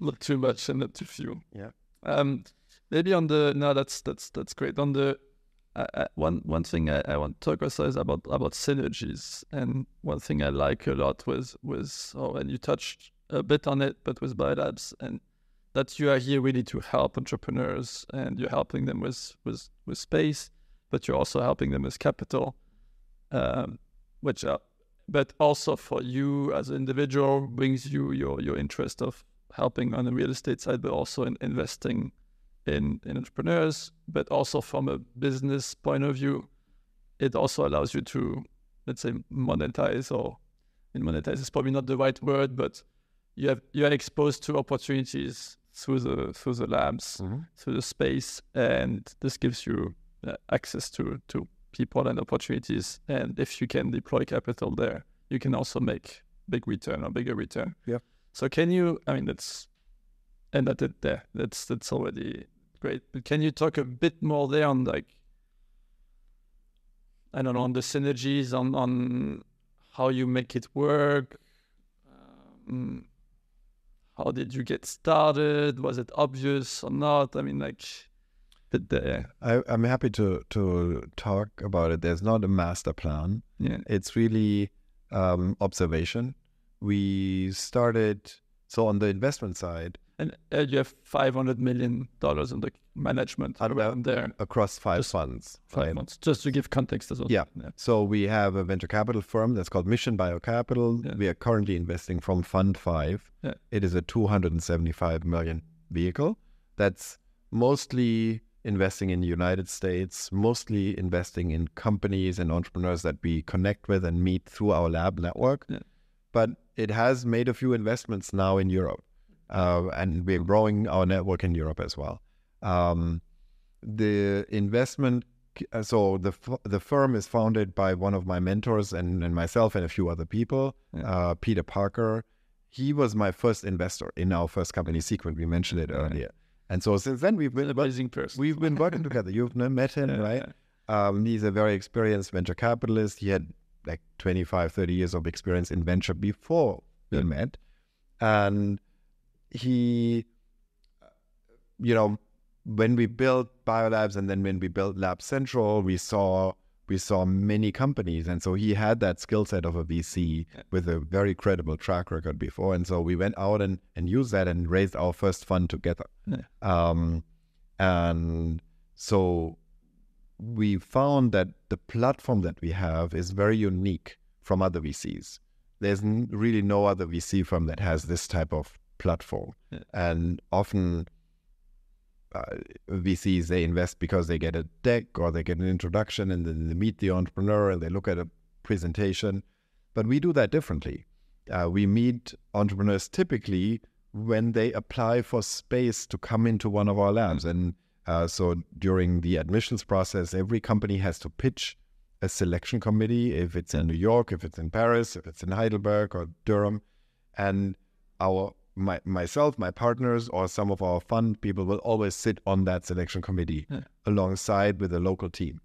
not too much and not too few. Yeah. Um, maybe on the no, that's that's that's great. On the uh, uh, one one thing I, I want to talk also is about about synergies, and one thing I like a lot was was oh, and you touched a bit on it, but with Biolabs, and that you are here really to help entrepreneurs, and you're helping them with with with space, but you're also helping them with capital, um, which are, but also for you as an individual brings you your your interest of helping on the real estate side, but also in investing in in entrepreneurs, but also from a business point of view, it also allows you to let's say monetize or and monetize is probably not the right word, but you have you are exposed to opportunities through the through the labs, Mm-hmm. through the space, and this gives you uh, access to to people and opportunities. And if you can deploy capital there, you can also make big return or bigger return. Yeah. So can you? I mean, that's and that it there. That's that's already great. But can you talk a bit more there on like I don't know on the synergies on on how you make it work. Um, how did you get started? Was it obvious or not? I mean, like, the I, I'm happy to to talk about it. There's not a master plan. yeah, It's really um, observation. We started so on the investment side and uh, you have five hundred million dollars in the management Around- there. across five Just funds. Five right? months, just to give context as well. Yeah. yeah. So we have a venture capital firm that's called Mission BioCapital. Yeah. We are currently investing from Fund Five. Yeah. It is a 275 million vehicle that's mostly investing in the United States, mostly investing in companies and entrepreneurs that we connect with and meet through our lab network. Yeah. But it has made a few investments now in Europe, uh, and we're growing our network in Europe as well. Um, the investment uh, so the the firm is founded by one of my mentors and, and myself and a few other people. Yeah. Uh, Peter Parker, he was my first investor in our first company, Cequent. We mentioned it earlier, and so since then we've been amazing person. we've been working together. You've met him, Yeah, right? yeah. Um, he's a very experienced venture capitalist. He had like 25, 30 years of experience in venture before we met, and he, you know, when we built BioLabs and then when we built LabCentral, we saw we saw many companies, and so he had that skill set of a VC Yeah. with a very credible track record before, and so we went out and and used that and raised our first fund together. Yeah. Um, and so we found that the platform that we have is very unique from other VCs. There's really no other VC firm that has this type of platform. Yeah. And often uh, VCs, they invest because they get a deck or they get an introduction and then they meet the entrepreneur and they look at a presentation. But we do that differently. Uh, we meet entrepreneurs typically when they apply for space to come into one of our labs. And uh, so during the admissions process, every company has to pitch a selection committee if it's in New York, if it's in Paris, if it's in Heidelberg or Durham. And our my, myself, my partners, or some of our fund people will always sit on that selection committee Yeah. alongside with a local team.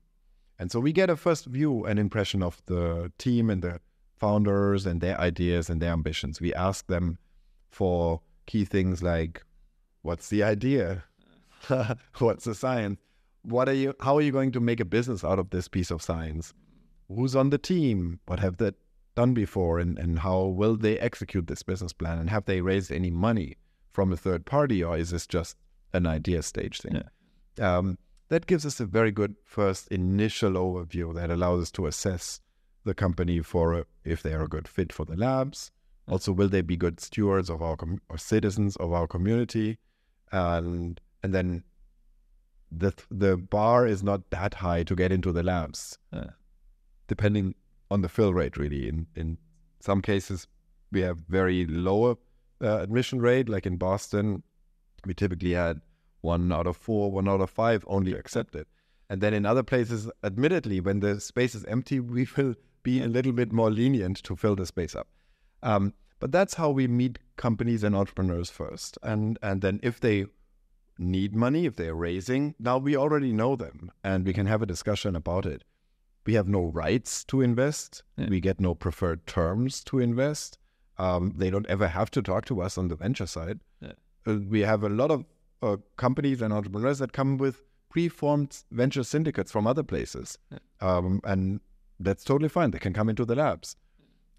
And so we get a first view and impression of the team and the founders and their ideas and their ambitions. We ask them for key things like what's the idea? what's the science? What are you how are you going to make a business out of this piece of science? Who's on the team? What have they done before and, and how will they execute this business plan? And have they raised any money from a third party or is this just an idea stage thing? Um, that gives us a very good first initial overview that allows us to assess the company for a, if they are a good fit for the labs. Also, will they be good stewards of our com- or citizens of our community? And and then the the bar is not that high to get into the labs, Yeah. depending on the fill rate. Really, in in some cases, we have very lower uh, admission rate. Like in Boston, we typically had one out of four, one out of five only accepted. And then in other places, admittedly, when the space is empty, we will be a little bit more lenient to fill the space up. Um, but that's how we meet companies and entrepreneurs first. And and then if they need money, if they're raising, now we already know them and we can have a discussion about it. We have no rights to invest. Yeah. We get no preferred terms to invest. Um, they don't ever have to talk to us on the venture side. Yeah. Uh, we have a lot of uh, companies and entrepreneurs that come with pre-formed venture syndicates from other places, Yeah. um, and that's totally fine. They can come into the labs,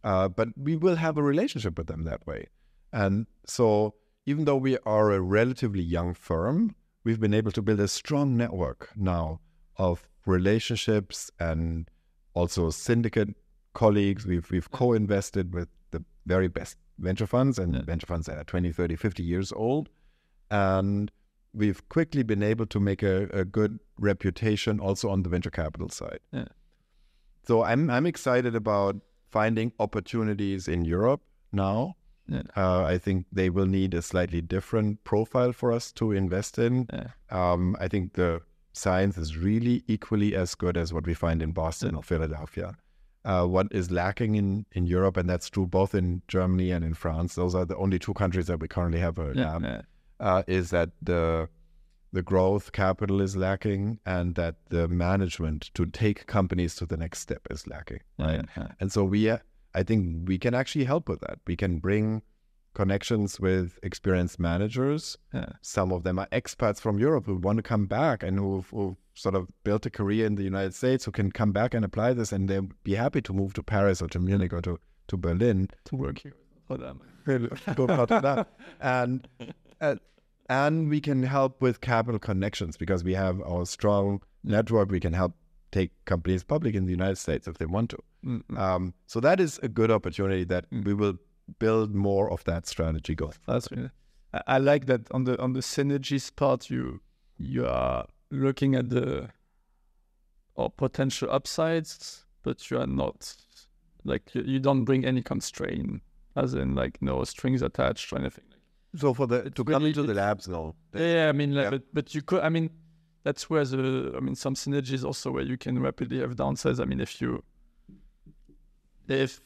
uh, but we will have a relationship with them that way. And so, even though we are a relatively young firm, we've been able to build a strong network now of relationships and also syndicate colleagues. We've we've co-invested with the very best venture funds and Yeah. venture funds that are 20, 30, 50 years old. And we've quickly been able to make a, a good reputation also on the venture capital side. Yeah. So I'm I'm excited about finding opportunities in Europe now. Yeah. Uh, I think they will need a slightly different profile for us to invest in. Um, I think the science is really equally as good as what we find in Boston or Philadelphia. Uh, what is lacking in, in Europe, and that's true both in Germany and in France, those are the only two countries that we currently have a Yeah. lab, yeah. uh, is that the the growth capital is lacking and that the management to take companies to the next step is lacking. Right. Yeah. And so we, uh, I think we can actually help with that. We can bring connections with experienced managers. Yeah. Some of them are expats from Europe who want to come back and who who sort of built a career in the United States who can come back and apply this and they'll be happy to move to Paris or to Munich or to, to Berlin To work here for them. Go out that. And uh, and we can help with capital connections because we have our strong network. We can help take companies public in the United States if they want to. Mm, Um, so that is a good opportunity that we will build more of that strategy going. That's really. I, I like that on the on the synergies part. You you are looking at the or potential upsides, but you are not like you, you don't bring any constraint, as in like no strings attached or anything. So for the to come really- into the labs, no. Yeah, I mean, like, Yeah. but but you could. I mean, that's where the. I mean, some synergies also where you can rapidly have downsides. I mean, if you, if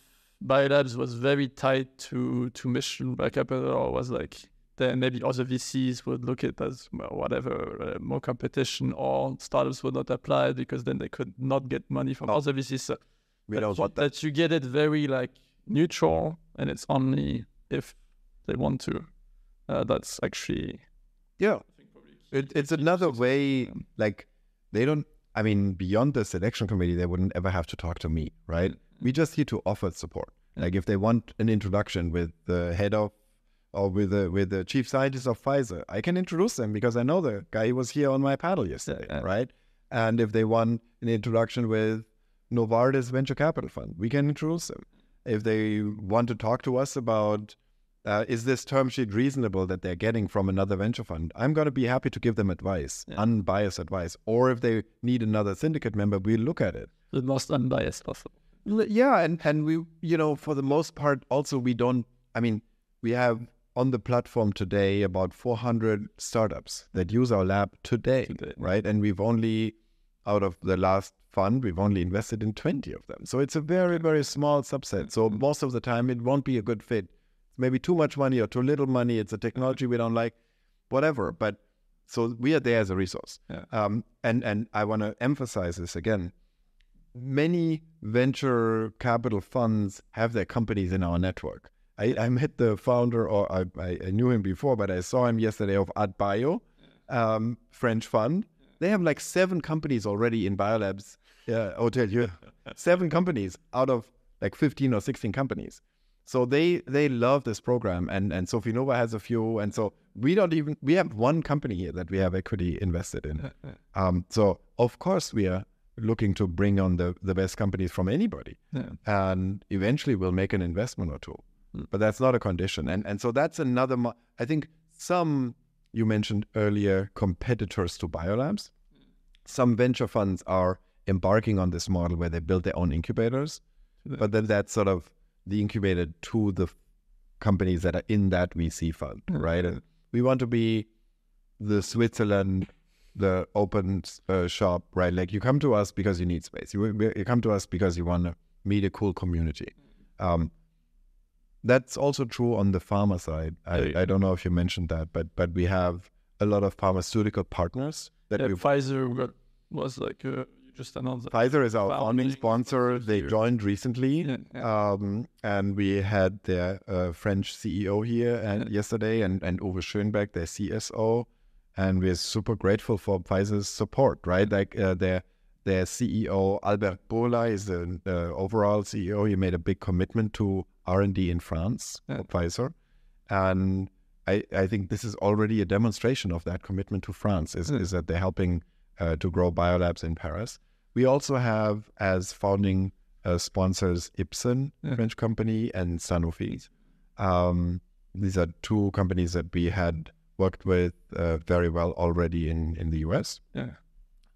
BioLabs was very tied to to Mission BioCapital or was like, then maybe other VCs would look at it as well, whatever uh, more competition or startups would not apply because then they could not get money from No. other VCs. So We that, don't want that. you get it very like neutral and it's only if they want to. Uh, that's actually Yeah. It, it's another way, like, they don't, I mean, beyond the selection committee, they wouldn't ever have to talk to me, right? We just need to offer support. Like, if they want an introduction with the head of, or with the with the chief scientist of Pfizer, I can introduce them because I know the guy was here on my panel yesterday, yeah. right? And if they want an introduction with Novartis Venture Capital Fund, we can introduce them. If they want to talk to us about uh, is this term sheet reasonable that they're getting from another venture fund? I'm going to be happy to give them advice, unbiased advice. Or if they need another syndicate member, we look at it. the most unbiased possible. Yeah, and and we, you know, for the most part, also we don't. I mean, we have on the platform today about 400 startups that use our lab today, Today. right? And we've only, out of the last fund, we've only invested in 20 of them. So it's a very very small subset. So most of the time, it won't be a good fit. Maybe too much money or too little money. It's a technology we don't like, whatever. But so we are there as a resource. Yeah. Um, and and I want to emphasize this again many venture capital funds have their companies in our network. I, I met the founder, or I, I knew him before, but I saw him yesterday of AdBio, um, French fund. They have like seven companies already in BioLabs uh, Hotel here. seven companies out of like 15 or 16 companies. So they they love this program, and and Sofinnova has a few, and so we don't even we have one company here that we have equity invested in. Um, so of course we are looking to bring on the the best companies from anybody, Yeah. and eventually we'll make an investment or two. Hmm. But that's not a condition, and and so that's another. Mo- I think some you mentioned earlier competitors to BioLabs. Some venture funds are embarking on this model where they build their own incubators, but then that's sort of the incubator to the companies that are in that VC fund, hmm. right? And we want to be the Switzerland, the open uh, shop, right? Like you come to us because you need space. You, you come to us because you want to meet a cool community. Um, that's also true on the pharma side. I, Yeah. I don't know if you mentioned that, but but we have a lot of pharmaceutical partners that Yeah, we Pfizer got, was like uh, just announced. Pfizer is our Founding sponsor. They joined recently, Yeah, yeah. Um, and we had their uh, French CEO here and yesterday, and and Uwe Schoenbeck, their CSO, and we're super grateful for Pfizer's support. Right, like uh, their their CEO Albert Bourla is the uh, overall CEO. He made a big commitment to R and D in France for Pfizer, And I, I think this is already a demonstration of that commitment to France, is, Mm. is that they're helping uh, to grow BioLabs in Paris. We also have as founding uh, sponsors Ipsen, Yeah. French company, and Sanofi. Um, these are two companies that we had worked with uh, very well already in, in the US. Yeah.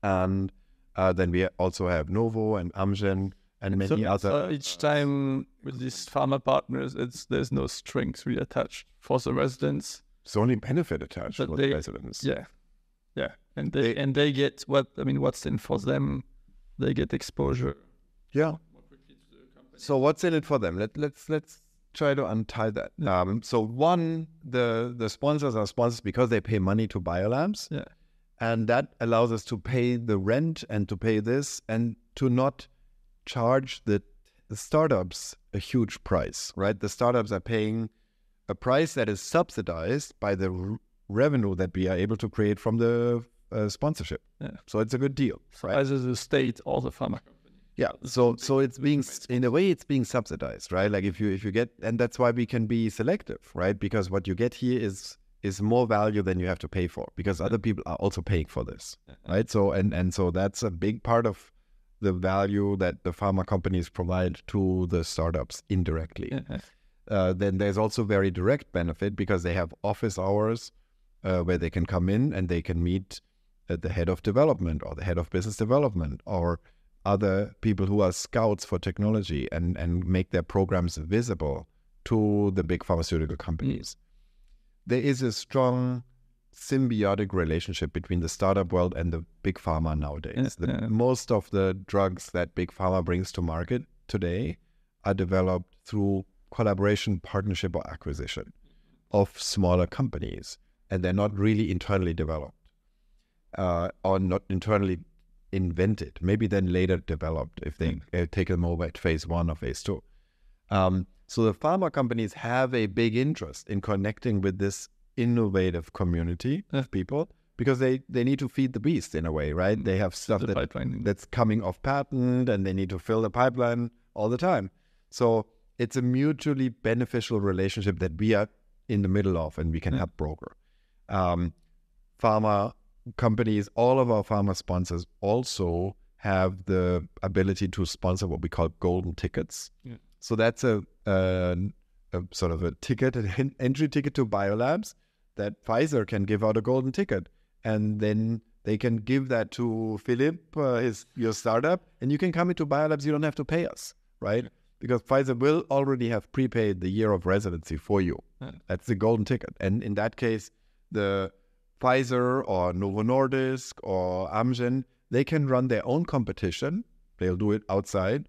And uh, then we also have Novo and Amgen and many So, other. so each time with these pharma partners, it's there's no strings really attached for the residents. It's only benefit attached But to they- the residents. Yeah, yeah, and they, They- and they get what I mean. What's in for them? They get exposure. Yeah. So what's in it for them? Let let's let's try to untie that. Yeah. Um, so one, the the sponsors are sponsors because they pay money to BioLabs, Yeah, and that allows us to pay the rent and to pay this and to not charge the, the startups a huge price. Right, the startups are paying a price that is subsidized by the r- revenue that we are able to create from the uh, sponsorship. Yeah. So it's a good deal. right? either the state or the pharma. Yeah, so so it's being in a way it's being subsidized, right? Like if you if you get and that's why we can be selective, right? Because what you get here is is more value than you have to pay for because other people are also paying for this, right? So and and so that's a big part of the value that the pharma companies provide to the startups indirectly. Uh, then there's also very direct benefit because they have office hours uh, where they can come in and they can meet uh, the head of development or the head of business development or other people who are scouts for technology and, and make their programs visible to the big pharmaceutical companies. There is a strong symbiotic relationship between the startup world and the big pharma nowadays. Yeah, The- yeah. Most of the drugs that big pharma brings to market today are developed through collaboration, partnership, or acquisition of smaller companies, and they're not really internally developed uh, or not internally invented. Maybe then later developed if they uh, take them over at phase one or phase two. Um, so the pharma companies have a big interest in connecting with this innovative community of people because they, they need to feed the beast in a way, right? They have stuff the that that's coming off patent and they need to fill the pipeline all the time. So it's a mutually beneficial relationship that we are in the middle of and we can Yeah. help broker. Um, pharma companies, all of our pharma sponsors also have the ability to sponsor what we call golden tickets. Yeah. So that's a, a, a sort of a ticket, an entry ticket to BioLabs that Pfizer can give out a golden ticket. And then they can give that to Philip, uh, his your startup, and you can come into BioLabs. You don't have to pay us, right? Because Pfizer will already have prepaid the year of residency for you. Yeah. That's the golden ticket. And in that case, the Pfizer or Novo Nordisk or Amgen, they can run their own competition. They'll do it outside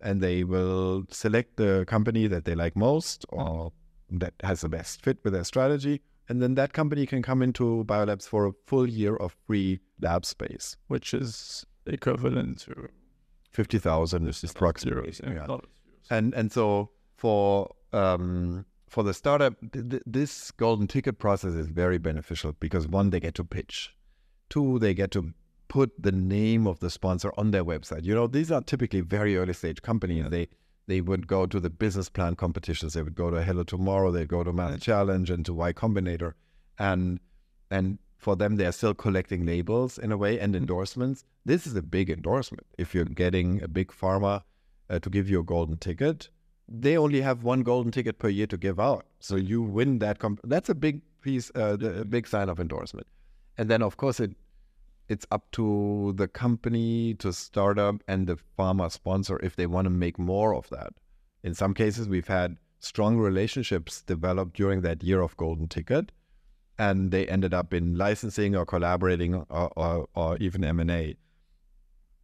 and they will select the company that they like most or that has the best fit with their strategy. And then that company can come into BioLabs for a full year of free lab space. which is equivalent to 50,000 this is approximately. Yeah, yeah. And and so for um, for the startup, th- th- this golden ticket process is very beneficial because one, they get to pitch, two, they get to put the name of the sponsor on their website. You know, these are typically very early stage companies. They they would go to the business plan competitions. They would go to Hello Tomorrow. They'd go to MassChallenge and to Y Combinator, and and for them they are still collecting labels in a way and endorsements. This is a big endorsement. If you're getting a big pharma uh, to give you a golden ticket, they only have one golden ticket per year to give out. So you win that. Comp- that's a big piece, uh, a big sign of endorsement. And then of course it it's up to the company, to startup, and the pharma sponsor if they want to make more of that. In some cases, we've had strong relationships developed during that year of golden ticket, and they ended up in licensing or collaborating or, or, or even M and A.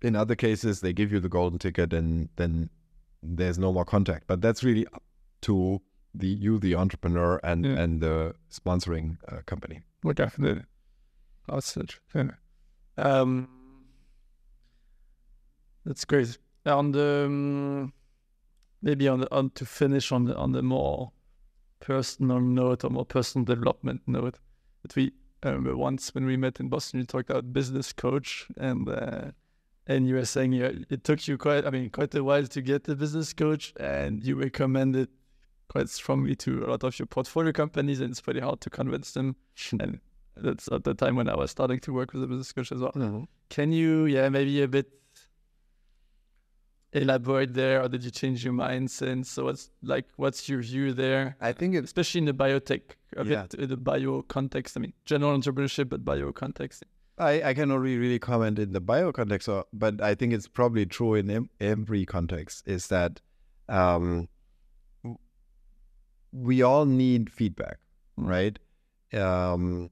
In other cases, they give you the golden ticket, and then there's no more contact. But that's really up to the you, the entrepreneur, and Yeah. and the sponsoring uh, company. Well, definitely. As such. Yeah. Um, that's great. On the um, maybe on the on to finish on the on the more personal note or more personal development note. That we I remember once when we met in Boston, you talked about business coach and uh, and you were saying you, it took you quite I mean quite a while to get the business coach, and you recommended quite strongly to a lot of your portfolio companies, and it's pretty hard to convince them. and that's at the time when I was starting to work with a business coach as well. Mm-hmm. Can you, yeah, maybe a bit elaborate there, or did you change your mind since? So what's like, what's your view there? I think it's especially in the biotech, a Yeah. bit in the bio context. I mean, general entrepreneurship, but bio context. I, I can only really comment in the bio context, or, but I think it's probably true in em- every context. Is that um, we all need feedback, right? Um,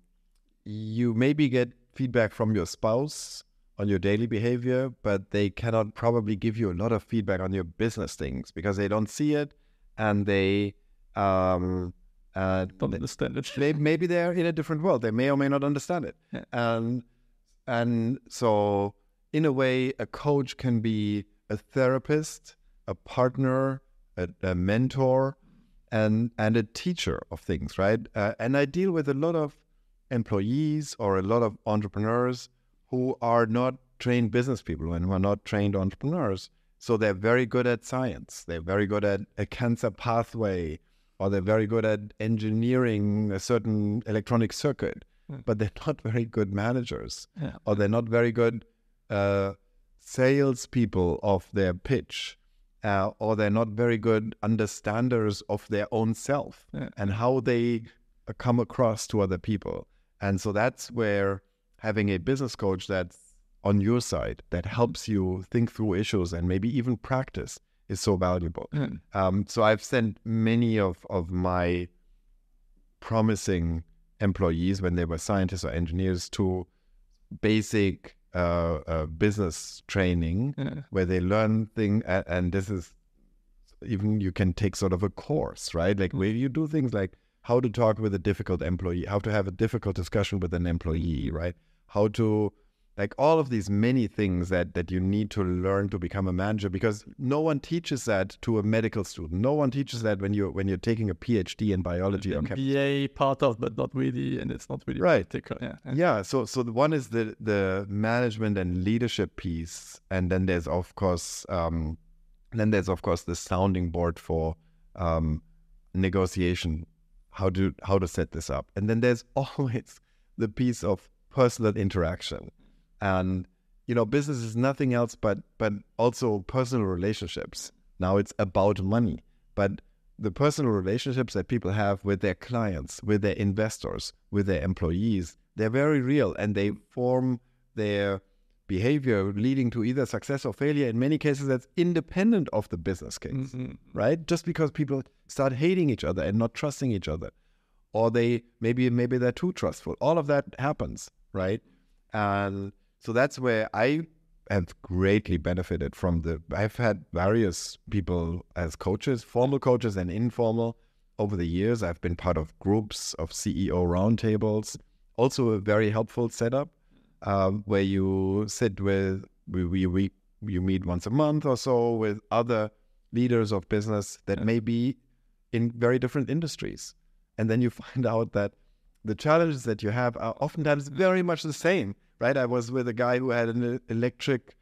you maybe get feedback from your spouse on your daily behavior, but they cannot probably give you a lot of feedback on your business things because they don't see it, and they um, uh, Don't understand it. they, maybe they're in a different world. They may or may not understand it. Yeah. And and so in a way, a coach can be a therapist, a partner, a, a mentor, and and a teacher of things, right? Uh, and I deal with a lot of employees or a lot of entrepreneurs who are not trained business people and who are not trained entrepreneurs. So they're very good at science. They're very good at a cancer pathway, or they're very good at engineering a certain electronic circuit, Mm. but they're not very good managers, Yeah. or they're not very good uh, salespeople of their pitch, uh, or they're not very good understanders of their own self Yeah. and how they uh, come across to other people. And so that's where having a business coach that's on your side that helps you think through issues and maybe even practice is so valuable. Yeah. Um, so I've sent many of, of my promising employees when they were scientists or engineers to basic uh, uh, business training Yeah. where they learn thing and, and this is even you can take sort of a course right? Like where you do things like how to talk with a difficult employee how to have a difficult discussion with an employee right? How to like all of these many things that that you need to learn to become a manager because no one teaches that to a medical student no one teaches that when you're when you're taking a phd in biology or chemistry MBA part of, but not really, and it's not really Right. practical. Yeah. yeah. yeah so so the one is the the management and leadership piece and then there's of course um then there's of course the sounding board for um negotiation how to how to set this up and then there's always the piece of personal interaction and you know business is nothing else but but also personal relationships. Now it's about money. But the personal relationships that people have with their clients with their investors with their employees they're very real and they form their behavior leading to either success or failure. In many cases that's independent of the business case Mhm. right? Just because people start hating each other and not trusting each other or they maybe maybe they're too trustful. All of that happens right? And so that's where i have greatly benefited from the i've had various people as coaches formal coaches and informal. Over the years i've been part of groups of ceo roundtables. Also a very helpful setup um, where you sit with we, we, we you meet once a month or so with other leaders of business that may be in very different industries. And then you find out that the challenges that you have are oftentimes very much the same right i was with a guy who had an electric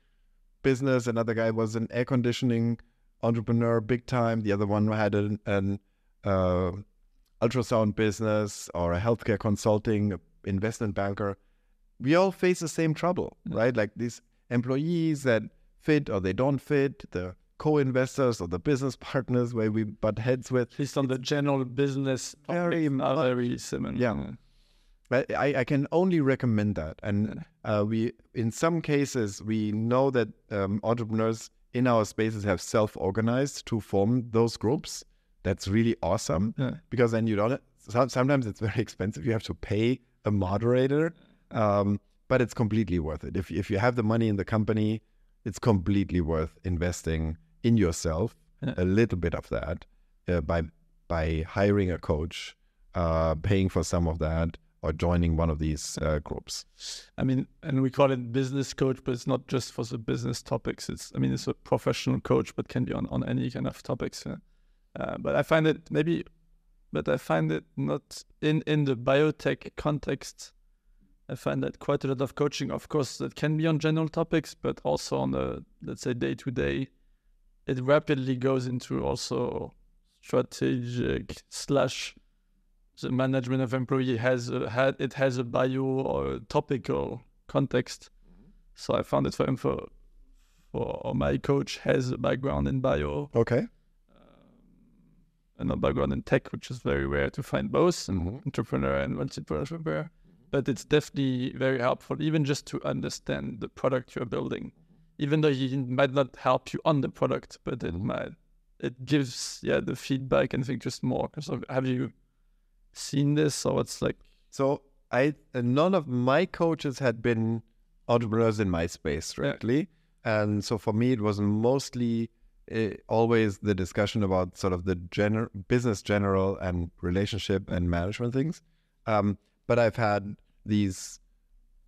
business another guy was an air conditioning entrepreneur big time the other one had an, an uh, ultrasound business or a healthcare consulting investment banker we all face the same trouble, right? Like these employees that fit or they don't fit, the co-investors or the business partners where we butt heads with. At least on the general business, Very topics are much- very similar. Yeah. But I, I can only recommend that. And uh, we, in some cases, we know that um, entrepreneurs in our spaces have self-organized to form those groups. That's really awesome Yeah. because then you don't. some- Sometimes it's very expensive. You have to pay a moderator, um, but it's completely worth it. If if you have the money in the company, it's completely worth investing in yourself. Yeah. A little bit of that uh, by by hiring a coach, uh, paying for some of that, or joining one of these uh, groups. I mean, and we call it business coach, but it's not just for the business topics. It's, I mean, it's a professional coach, but can be on, on any kind of topics. Uh, but I find it maybe, but I find it not in, in the biotech context. I find that quite a lot of coaching, of course, that can be on general topics, but also on the, let's say, day to day. It rapidly goes into also strategic slash the management of employee has a, had it has a bio or a topical context. Mm-hmm. So I found it for him for for my coach has a background in bio Okay. Um, and a background in tech, which is very rare to find both Mhm. entrepreneur and entrepreneur. Mm-hmm. But it's definitely very helpful, even just to understand the product you're building. Mm-hmm. Even though he might not help you on the product, but it might it gives yeah the feedback and think just more. So have you seen this or it's like So I none of my coaches had been entrepreneurs in my space directly, and so for me it was mostly uh, always the discussion about sort of the gener- business general and relationship and management things. Um, but I've had these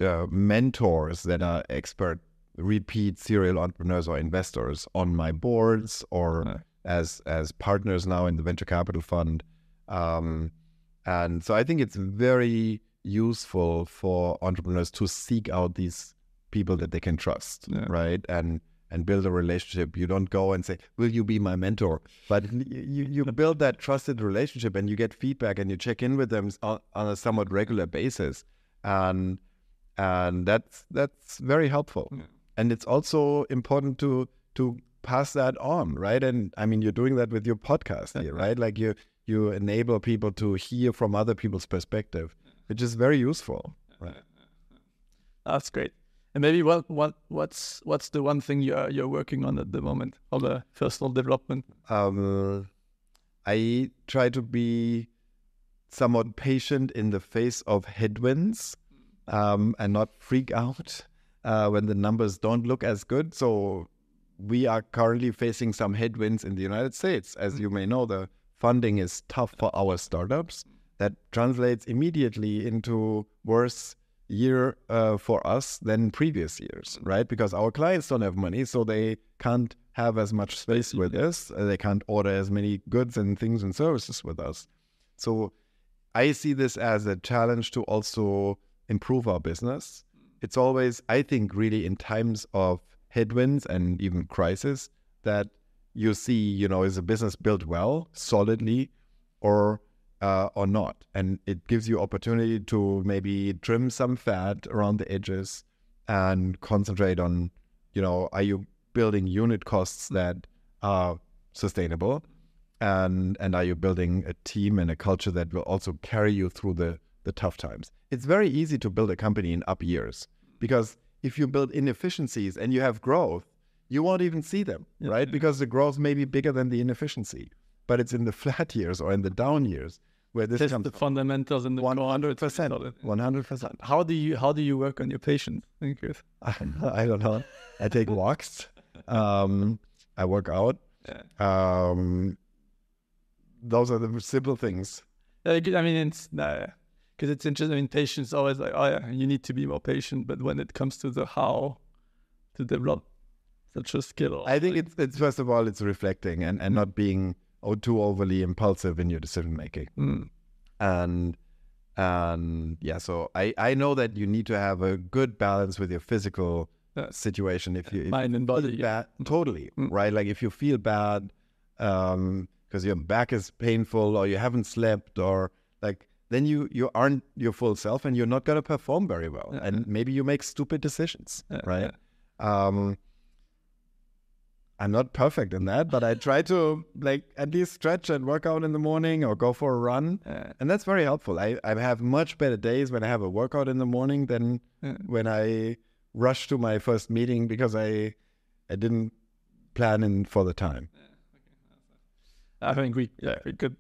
uh, mentors that are expert repeat serial entrepreneurs or investors on my boards or Right. as as partners now in the venture capital fund. Um, and so I think it's very useful for entrepreneurs to seek out these people that they can trust, Yeah. right? And and build a relationship. You don't go and say, "Will you be my mentor?" But you you build that trusted relationship, and you get feedback, and you check in with them on, on a somewhat regular basis, and and that's that's very helpful. And it's also important to to pass that on, right? And I mean, you're doing that with your podcast here, right? Like you you enable people to hear from other people's perspective, which is very useful. Right. that's great. And maybe what what what's what's the one thing you're you're working on at the moment on the personal development? Um, I try to be somewhat patient in the face of headwinds, um, and not freak out uh, when the numbers don't look as good. So we are currently facing some headwinds in the United States. As you may know, the funding is tough for our startups. That translates immediately into worse year uh, for us than previous years, right? Because our clients don't have money, so they can't have as much space with us. Uh, They can't order as many goods and things and services with us. So I see this as a challenge to also improve our business. It's always, I think, really in times of headwinds and even crisis that you see, you know, is a business built well, solidly, or uh, or not, and it gives you opportunity to maybe trim some fat around the edges and concentrate on, you know, are you building unit costs that are sustainable, and and are you building a team and a culture that will also carry you through the the tough times? It's very easy to build a company in up years because if you build inefficiencies and you have growth, you won't even see them, right? Because the growth may be bigger than the inefficiency, but it's in the flat years or in the down years where this Test comes the fundamentals in the hundred percent, one hundred percent. How do you how do you work on your patience? Thank you. I don't know. I take walks. Um, I work out. Yeah. Um, those are the simple things. Yeah, I mean, it's because it's interesting. I mean, patience always like, oh yeah, you need to be more patient. But when it comes to the how to develop such a skill, I think it's it's first of all it's reflecting and, and not being oh, too overly impulsive in your decision making. Mm. And and yeah, so I I know that you need to have a good balance with your physical Yeah. situation. If you if mind and body. Yeah. totally Mm. right. Like if you feel bad um because your back is painful or you haven't slept or like then you you aren't your full self and you're not going to perform very well Yeah. and maybe you make stupid decisions right um i'm not perfect in that but i try to like at least stretch and work out in the morning or go for a run Yeah. and that's very helpful i, I have much better days when i have a workout in the morning than Yeah. when i rush to my first meeting because i i didn't plan in for the time I think we yeah we could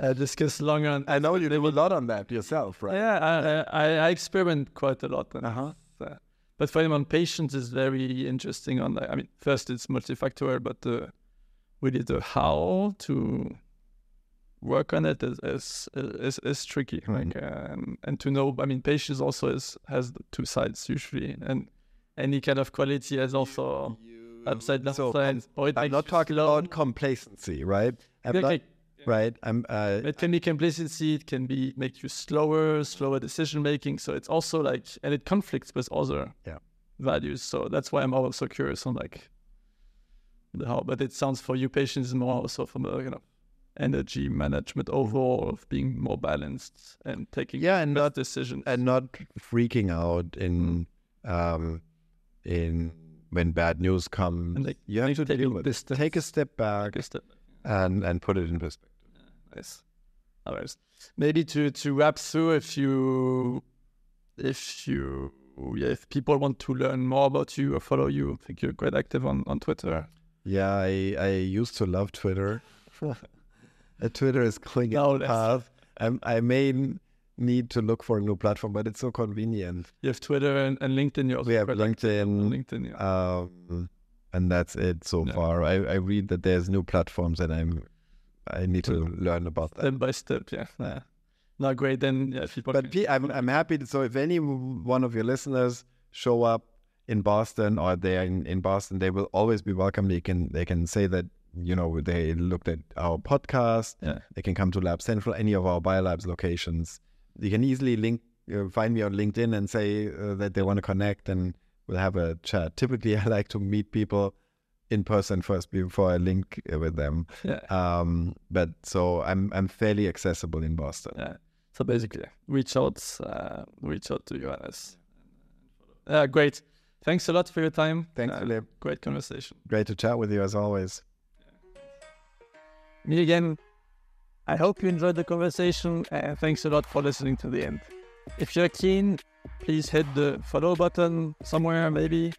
uh, discuss longer. On, i know you do a lot on that yourself right Yeah, I, I I experiment quite a lot. on Uh-huh. uh, but for him, on patience is very interesting. On the, I mean, first it's multifactorial, but uh, really the how to work on it is is is, is tricky. Mhm. Like um, and to know, I mean, patience also is has the two sides usually, and any kind of quality has also upside So, downside. or it i'm not talking slow. about complacency right I'm Yeah, not- like, right i'm uh, it can be complacency. It can be make you slower, slower decision making. So it's also like, and it conflicts with other Yeah. values. So that's why I'm also curious on like the how. But it sounds for you, patience is more also from a you know energy management overall of being more balanced and taking Yeah, and not decisions. and not freaking out in um in when bad news comes. And, like, you have to deal with it. distance. Take a step back a- and and put it in perspective. Right. Maybe to to wrap through, if you if you yeah, if people want to learn more about you or follow you, I think you're quite active on on Twitter. Yeah, I I used to love Twitter. Twitter is Now its path. Um, I may need to look for a new platform, but it's so convenient. You have Twitter and, and LinkedIn. You also We have LinkedIn, LinkedIn. Yeah. um, and that's it so Yeah. far. I, I read that there's new platforms, and I'm I need to learn about that. Step by step. Yeah. yeah. No, great. Then yeah, people. But P- I'm I'm happy. To, so if any one of your listeners show up in Boston or they're in, in Boston, they will always be welcome. They can they can say that you know they looked at our podcast. Yeah. They can come to LabCentral, any of our BioLabs locations. You can easily link uh, find me on LinkedIn and say uh, that they want to connect, and we'll have a chat. Typically, I like to meet people in person first before I link uh, with them. yeah. Um, but so I'm I'm fairly accessible in Boston. Yeah. So basically, reach out, uh, reach out to Johannes. Uh, great. Thanks a lot for your time. Thanks, Uh, Philip. Great conversation. Great to chat with you as always. Me again. I hope you enjoyed the conversation and thanks a lot for listening to the end. If you're keen, please hit the follow button somewhere, maybe,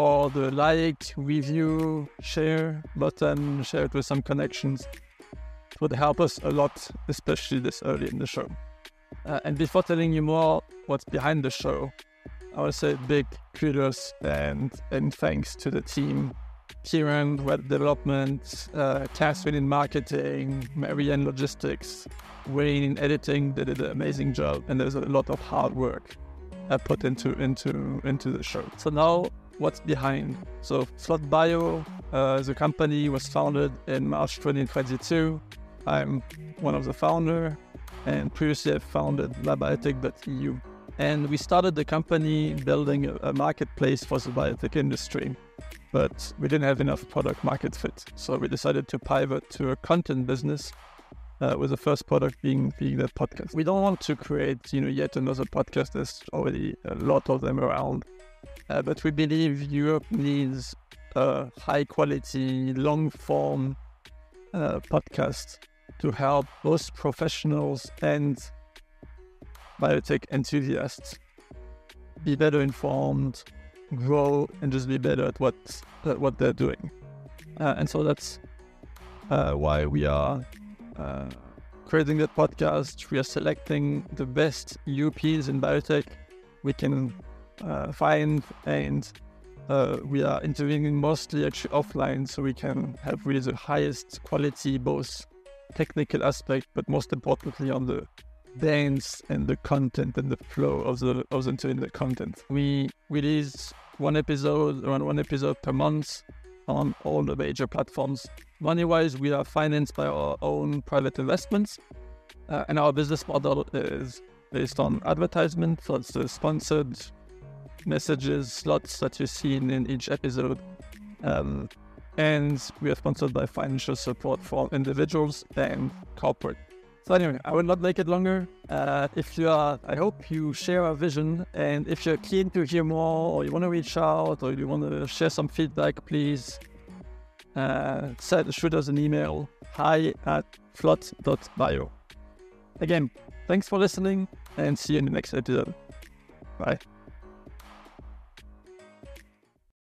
or the like, review, share button, share it with some connections. It would help us a lot, especially this early in the show. Uh, and before telling you more what's behind the show, I want to say big kudos and, and thanks to the team Kieran, web development, uh, Catherine in marketing, Marianne logistics, Wayne in editing. They did an amazing job, and there's a lot of hard work uh, put into into into the show. So now, what's behind? So Flot Bio, uh, the company was founded in March 2022. I'm one of the founder, and previously I founded Labiotech.eu. And we started the company building a, a marketplace for the biotech industry but we didn't have enough product market fit. So we decided to pivot to a content business. Uh, with the first product being being the podcast. We don't want to create, you know, yet another podcast. There's already a lot of them around, uh, but we believe Europe needs a high quality, long form uh, podcast to help both professionals and biotech enthusiasts be better informed, grow and just be better at what at what they're doing. Uh, and so that's uh, why we are uh, creating that podcast. We are selecting the best Europeans in biotech we can uh, and uh, we are interviewing mostly actually offline, so we can have really the highest quality, both technical aspect, but most importantly on the dance and the content and the flow of the of the internet content. We release one episode, around one episode per month on all the major platforms. Money wise, we are financed by our own private investments, uh, and our business model is based on advertisement. So it's the sponsored messages, slots that you see in, in each episode. Um, and we are sponsored by financial support for individuals and corporate. So anyway, I will not make it longer. Uh, if you are, I hope you share our vision, and if you're keen to hear more, or you want to reach out, or you want to share some feedback, please uh, send, shoot us an email. Hi at flot.bio. Again, thanks for listening, and see you in the next episode. Bye.